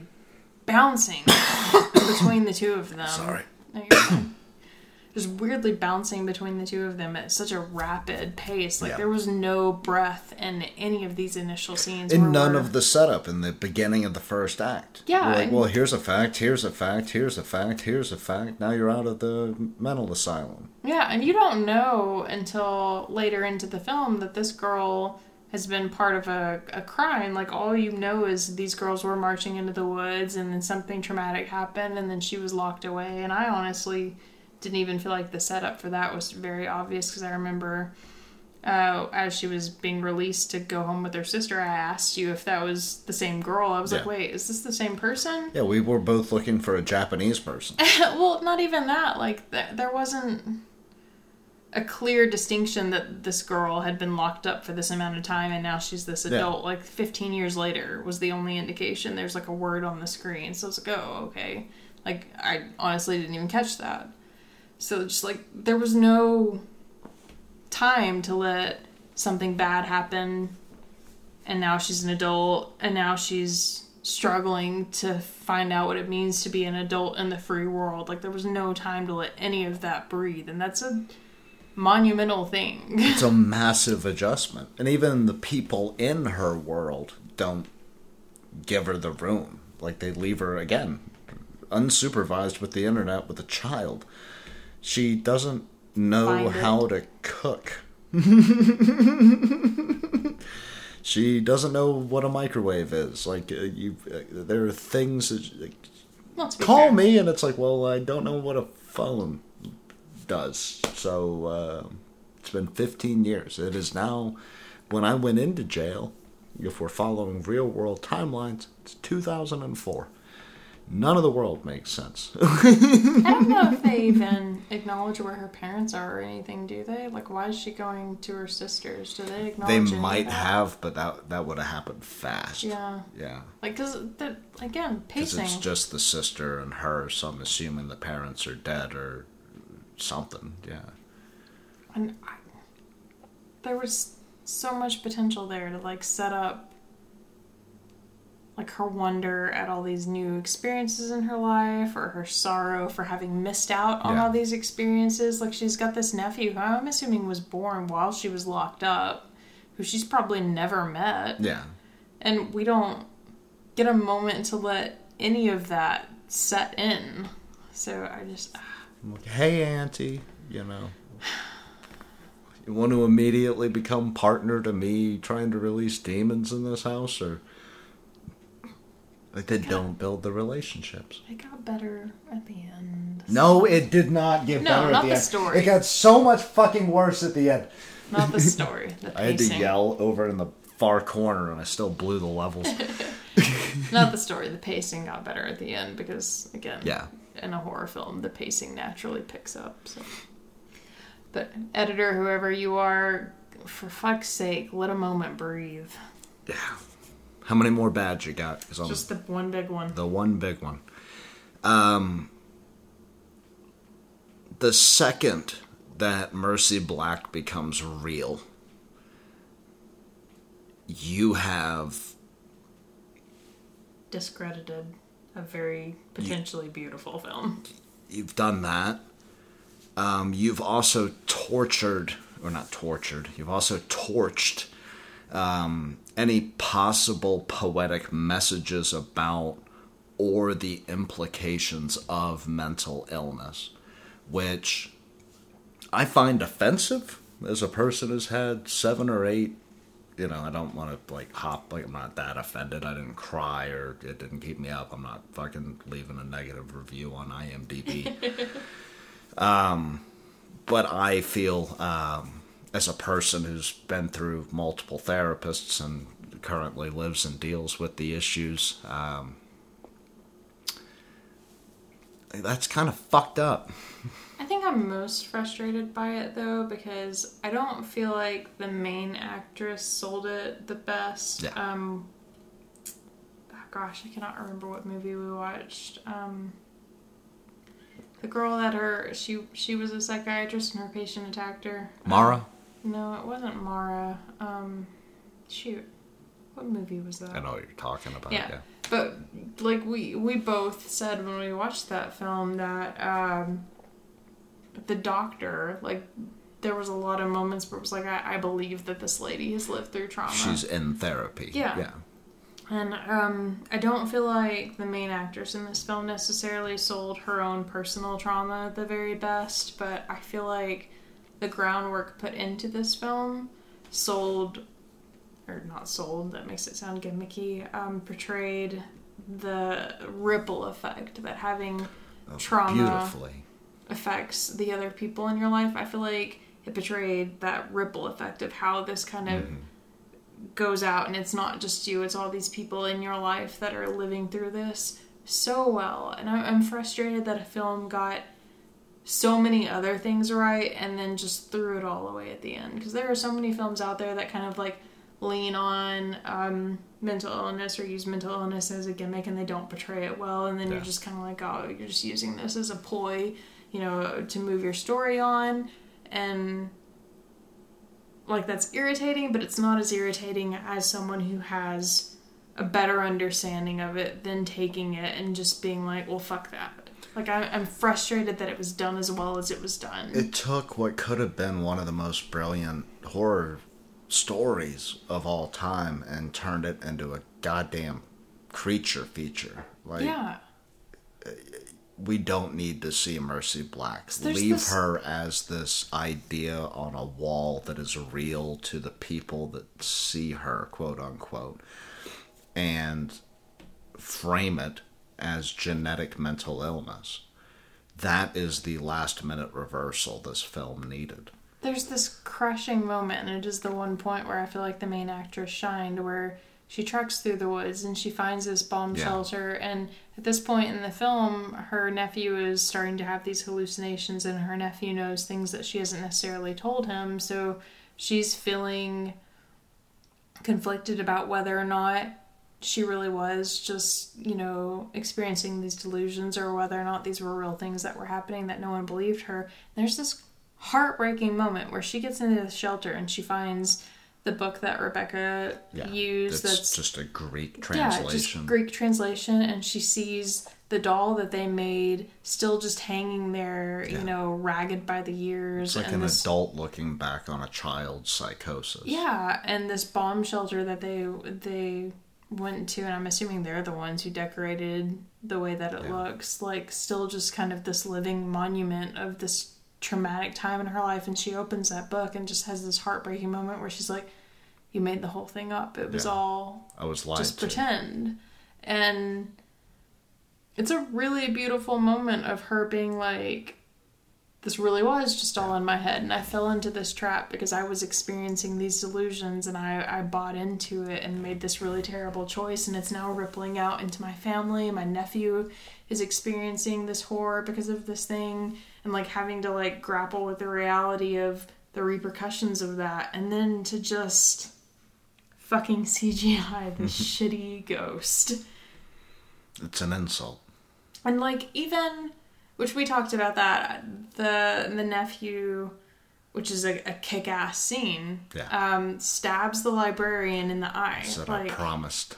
bouncing between the two of them. Sorry. No. Just weirdly bouncing between the two of them at such a rapid pace. Like Yeah. there was no breath in any of these initial scenes. In none we're- of the setup in the beginning of the first act. Yeah, You're like, and- well, here's a fact, here's a fact, here's a fact, here's a fact. Now you're out of the mental asylum. Yeah, and you don't know until later into the film that this girl has been part of a, a crime. Like, all you know is these girls were marching into the woods and then something traumatic happened and then she was locked away. And I honestly didn't even feel like the setup for that was very obvious because I remember uh, as she was being released to go home with her sister, I asked you if that was the same girl. I was like, wait, is this the same person? Yeah, we were both looking for a Japanese person. well, not even that. Like, th- there wasn't a clear distinction that this girl had been locked up for this amount of time and now she's this Yeah. adult. Like, 15 years later was the only indication. There's like a word on the screen. So it's like, oh, okay. Like, I honestly didn't even catch that. So just like, there was no time to let something bad happen and now she's an adult and now she's struggling to find out what it means to be an adult in the free world like there was no time to let any of that breathe and that's a monumental thing It's a massive adjustment. And even the people in her world don't give her the room. Like they leave her again, unsupervised with the internet with a child. She doesn't know Find it. how to cook. she doesn't know what a microwave is. Like uh, you, uh, there are things that like, call me, and it's like, well, I don't know what a phone does. So uh, it's been 15 years. It is now, when I went into jail, if we're following real world timelines, it's 2004. None of the world makes sense. i don't know if they even acknowledge where her parents are or anything do they like why is she going to her sisters do they they acknowledge of might have, but that that would have happened fast. yeah Yeah. like because again pacing it's just the sister and her, so I'm assuming the parents are dead or something. Yeah. and I, there was so much potential there to like set up like her wonder at all these new experiences in her life or her sorrow for having missed out on Yeah. all these experiences like she's got this nephew who i'm assuming was born while she was locked up who she's probably never met Yeah. and we don't get a moment to let any of that set in so i just ah. like, hey, Auntie, you know. You want to immediately become partner to me trying to release demons in this house? Or. Like, they don't build the relationships. it got better at the end No, it did not get No, better not at the, the end. story. It got so much fucking worse at the end. not the story the I had to yell over in the far corner and I still blew the levels. Not the story. The pacing got better at the end because, again, Yeah. in a horror film, the pacing naturally picks up. So, but editor, whoever you are, for fuck's sake, let a moment breathe. yeah. How many more bads you got? I'm Just the one big one. the one big one. the second that Mercy Black becomes real, you have Discredited a very potentially beautiful film. you've done that. Um, you've also tortured, or not tortured. You've also torched um, any possible poetic messages about or the implications of mental illness, which I find offensive as a person who's had seven or eight. You know, I don't want to like hop. Like I'm not that offended. I didn't cry or it didn't keep me up. I'm not fucking leaving a negative review on IMDb. Um, but I feel um, as a person who's been through multiple therapists and currently lives and deals with the issues, um, that's kind of fucked up. I think I'm most frustrated by it though because I don't feel like the main actress sold it the best. Yeah. Um oh gosh, I cannot remember what movie we watched. Um the girl that her she she was a psychiatrist and her patient attacked her. Mara, No, it wasn't Mara. Um shoot. What movie was that? I know what you're talking about. yeah. But like we we both said when we watched that film that um the doctor like there was a lot of moments where it was like I, I believe that this lady has lived through trauma. She's in therapy. Yeah. Yeah. and um I don't feel like the main actress in this film necessarily sold her own personal trauma the very best, but I feel like the groundwork put into this film sold or not sold that makes it sound gimmicky um, portrayed the ripple effect that having trauma Beautifully. affects the other people in your life. I feel like it portrayed that ripple effect of how this kind of goes out and it's not just you it's all these people in your life that are living through this so well. And I- i'm frustrated that a film got so many other things right and then just threw it all away at the end. Because there are so many films out there that kind of like lean on um, mental illness or use mental illness as a gimmick and they don't portray it well and then Yeah. you're just kind of like oh you're just using this as a ploy you know to move your story on. And like that's irritating but it's not as irritating as someone who has a better understanding of it than taking it and just being like well fuck that like I, i'm frustrated that it was done as well as it was done It took what could have been one of the most brilliant horror stories of all time and turned it into a goddamn creature feature. Like yeah we don't need to see Mercy Black. there's Leave this- her as this idea on a wall that is real to the people that see her, quote unquote, and frame it as genetic mental illness. That is the last minute reversal this film needed. there's this crushing moment and it is the one point where i feel like the main actress shined where she treks through the woods and she finds this bomb Yeah. shelter and at this point in the film her nephew is starting to have these hallucinations and her nephew knows things that she hasn't necessarily told him so she's feeling conflicted about whether or not she really was just, you know, experiencing these delusions or whether or not these were real things that were happening that no one believed her. There's this heartbreaking moment where she gets into the shelter and she finds the book that Rebecca used it's that's just a Greek translation. yeah, just Greek translation, and she sees the doll that they made still just hanging there, Yeah. you know, ragged by the years. It's like an this, adult looking back on a child's psychosis. Yeah, and this bomb shelter that they they went to, and I'm assuming they're the ones who decorated the way that it Yeah. looks, like still just kind of this living monument of this traumatic time in her life. And she opens that book and just has this heartbreaking moment where she's like, "You made the whole thing up. It was Yeah. all I was lied just to. pretend." And it's a really beautiful moment of her being like, this really was just all in my head and i fell into this trap because i was experiencing these delusions and i, I bought into it and made this really terrible choice and it's now rippling out into my family. My nephew is experiencing this horror because of this thing and like having to like grapple with the reality of the repercussions of that and then to just fucking cgi this shitty ghost. It's an insult. And like even which we talked about that the the nephew which is a, a kick-ass scene Yeah. um stabs the librarian in the eye Said like I promised.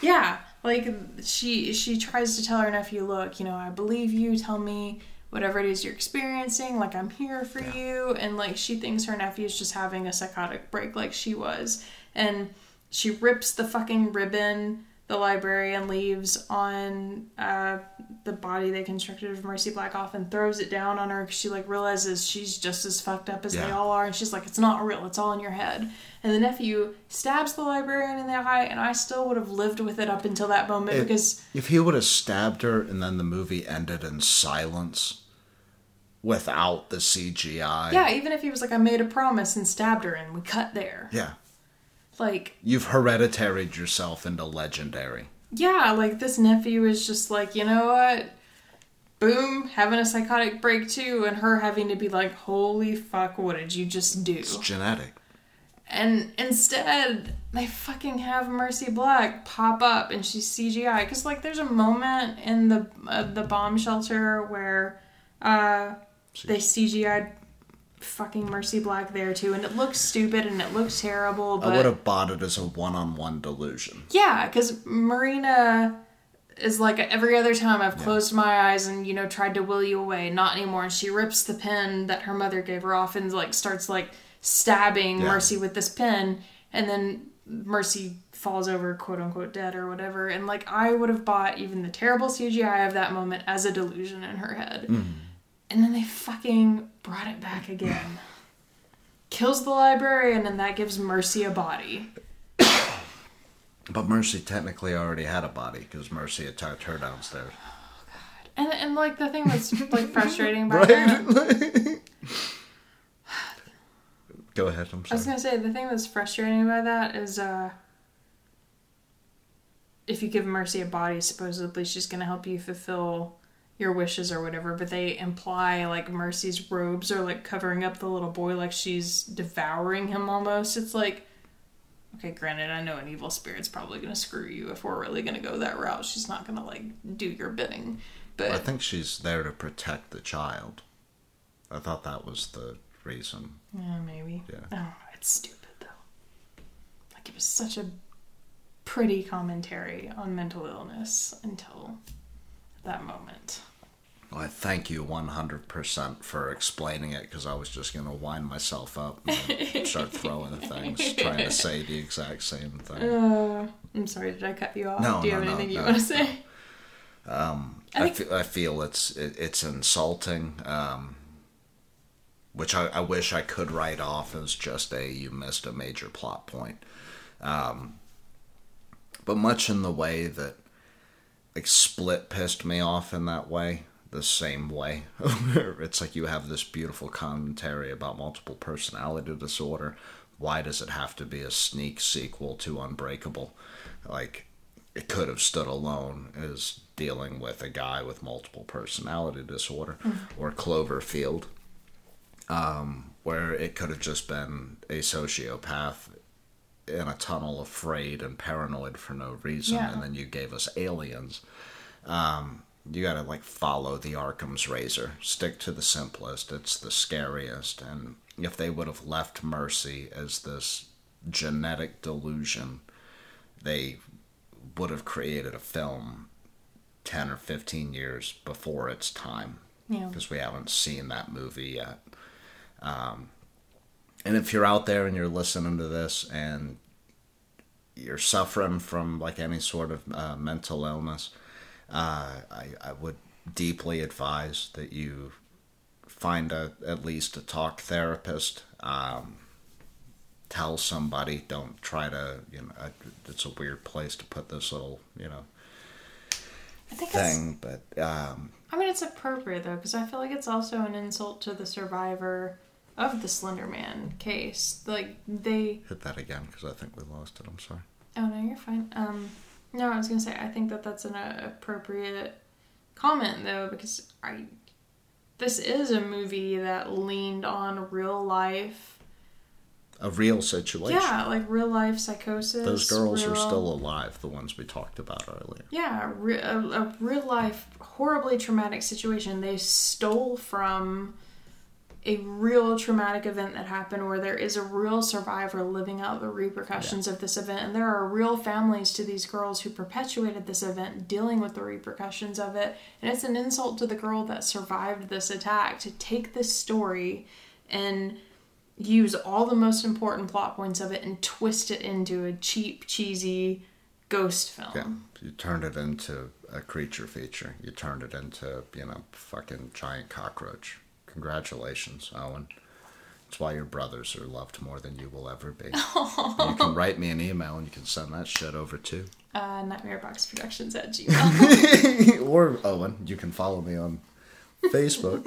yeah like she she tries to tell her nephew look you know i believe you. Tell me whatever it is you're experiencing. Like i'm here for you. And like she thinks her nephew's just having a psychotic break like she was. And she rips the fucking ribbon the librarian leaves on uh, the body they constructed of Mercy Black off and throws it down on her because she like realizes she's just as fucked up as they all are and she's like it's not real it's all in your head and the nephew stabs the librarian in the eye and I still would have lived with it up until that moment It- because If he would have stabbed her and then the movie ended in silence without the CGI. yeah even if he was like I made a promise and stabbed her and we cut there Yeah. Like You've hereditaried yourself into legendary. yeah, like this nephew is just like, you know what? Boom, having a psychotic break too, and her having to be like, holy fuck, what did you just do? It's genetic. And instead, they fucking have Mercy Black pop up and she's CGI. Because, like, there's a moment in the uh, the bomb shelter where uh, they CGI'd fucking Mercy Black there too, and it looks stupid and it looks terrible, but. I would have bought it as a one-on-one delusion. Yeah, because Marina is like every other time I've closed my eyes and you know tried to will you away, not anymore. And she rips the pen that her mother gave her off and like starts like stabbing Yeah. Mercy with this pen, and then Mercy falls over, quote unquote, dead or whatever. And like I would have bought even the terrible CGI of that moment as a delusion in her head. Mm-hmm. And then they fucking brought it back again. Kills the librarian, and that gives Mercy a body. But Mercy technically already had a body because Mercy attacked her downstairs. And and like the thing that's like frustrating about that, Go ahead, I'm I was sorry. gonna say the thing that's frustrating about that is uh if you give Mercy a body, supposedly she's gonna help you fulfill your wishes or whatever, but they imply like Mercy's robes are like covering up the little boy like she's devouring him almost. It's like okay, granted, I know an evil spirit's probably gonna screw you if we're really gonna go that route. She's not gonna like do your bidding. But I think she's there to protect the child. I thought that was the reason. Yeah, maybe. Yeah. Oh, it's stupid though. Like it was such a pretty commentary on mental illness until that moment. I thank you 100% for explaining it because I was just going to wind myself up and start throwing things, trying to say the exact same thing. Uh, I'm sorry, did I cut you off? No, Do you no, have no, anything you no, want to say? I I, think- fe- I feel it's it, it's insulting, um, which I, I wish I could write off as just a you missed a major plot point. Um, but much in the way that like Split pissed me off in that way, the same way. it's like you have this beautiful commentary about multiple personality disorder. Why does it have to be a sneak sequel to Unbreakable? Like it could have stood alone as dealing with a guy with multiple personality disorder or Cloverfield, um, where it could have just been a sociopath in a tunnel afraid and paranoid for no reason Yeah. and then you gave us aliens um, you gotta like follow the Occam's razor stick to the simplest it's the scariest and if they would have left mercy as this genetic delusion they would have created a film 10 or 15 years before its time Yeah. because we haven't seen that movie yet. Um, and if you're out there and you're listening to this and you're suffering from like any sort of uh, mental illness, uh, I, I would deeply advise that you find a at least a talk therapist. Um, tell somebody. Don't try to you know. I- It's a weird place to put this little you know I think it's, thing, but um, I mean, it's appropriate though, because I feel like it's also an insult to the survivor of the Slender Man case. Like they hit that again because I think we lost it. I'm sorry. Oh no, you're fine. Um, no, I was gonna say I think that that's an uh, appropriate comment though because I this is a movie that leaned on real life a real situation. Yeah, like real life psychosis. Those girls are still alive, the ones we talked about earlier. Yeah, re- a, a real life, horribly traumatic situation. They stole from a real traumatic event that happened where there is a real survivor living out the repercussions of this event. And there are real families to these girls who perpetuated this event dealing with the repercussions of it. And it's an insult to the girl that survived this attack to take this story and use all the most important plot points of it and twist it into a cheap, cheesy ghost film. Yeah. You turned it into a creature feature. You turned it into, you know, fucking giant cockroach. Congratulations, Owen. That's why your brothers are loved more than you will ever be. you can write me an email and you can send that shit over too. uh, nightmareboxproductions at gmail. or Owen, you can follow me on Facebook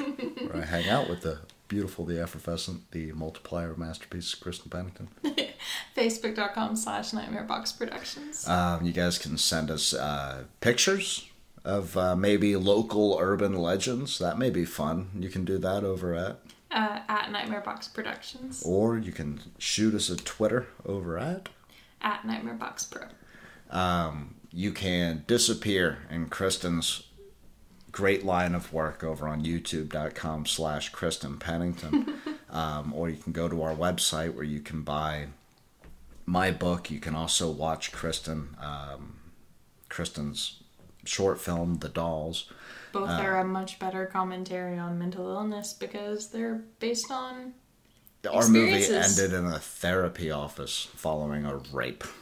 where I hang out with the beautiful, the effervescent, the multiplier masterpiece, Kristen Pennington. Facebook.com slash nightmareboxproductions. Um, you guys can send us uh, pictures of uh, maybe local urban legends. That may be fun. You can do that over at, Uh, at Productions, or you can shoot us a Twitter over at. At nightmareboxpro. Um, you can disappear in Kristen's great line of work over on youtube.com slash Kristen Pennington. um, or you can go to our website where you can buy my book. You can also watch Kristen, um, Kristen's short film, The Dolls. Both are a much better commentary on mental illness because they're based on Our movie ended in a therapy office following a rape.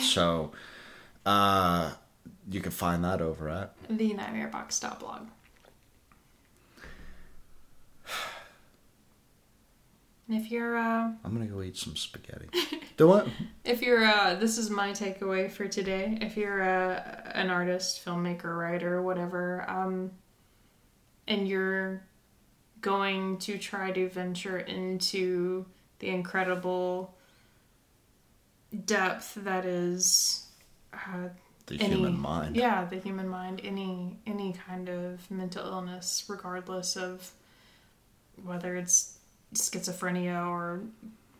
So, uh, you can find that over at. the nightmarebox.blog. if you're uh I'm gonna go eat some spaghetti. Do what? if you're uh this is my takeaway for today. If you're uh, an artist, filmmaker, writer, whatever, um and you're going to try to venture into the incredible depth that is uh, The any- human mind. Yeah, the human mind. Any any kind of mental illness, regardless of whether it's schizophrenia or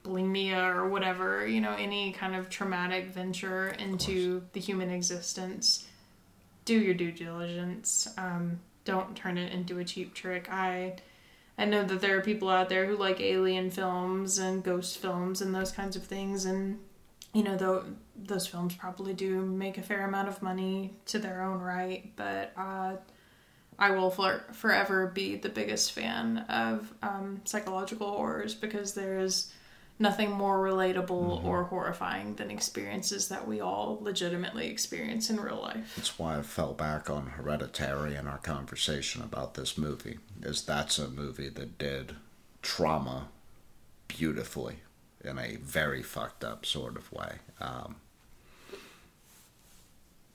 bulimia or whatever, you know, any kind of traumatic venture into the human existence. Do your due diligence. Um, don't turn it into a cheap trick. I I know that there are people out there who like alien films and ghost films and those kinds of things and you know though those films probably do make a fair amount of money to their own right but uh, i will for, forever be the biggest fan of um, psychological horrors because there is nothing more relatable or horrifying than experiences that we all legitimately experience in real life That's why I fell back on Hereditary in our conversation about this movie. Is that's a movie that did trauma beautifully in a very fucked up sort of way. Um,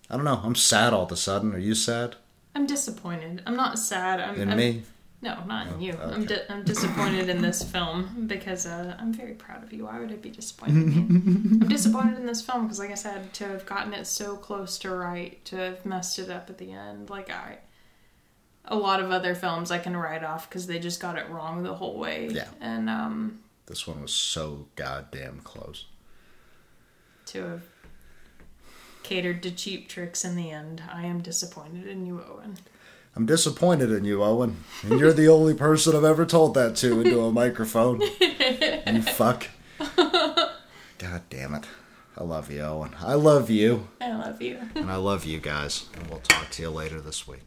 I don't know. I'm sad all of a sudden. Are you sad? I'm disappointed i'm not sad i'm, In I'm me? No, not in you. I'm, di- I'm disappointed in this film because uh, I'm very proud of you. Why would I be disappointed? I'm disappointed in this film because, like I said, to have gotten it so close to right, to have messed it up at the end, like I, a lot of other films I can write off because they just got it wrong the whole way. Yeah. And um, This one was so goddamn close. to have catered to cheap tricks in the end, I am disappointed in you, Owen. I'm disappointed in you, Owen. And you're the only person I've ever told that to into a microphone. you fuck. God damn it. I love you, Owen. I love you. I love you. And I love you guys. And we'll talk to you later this week.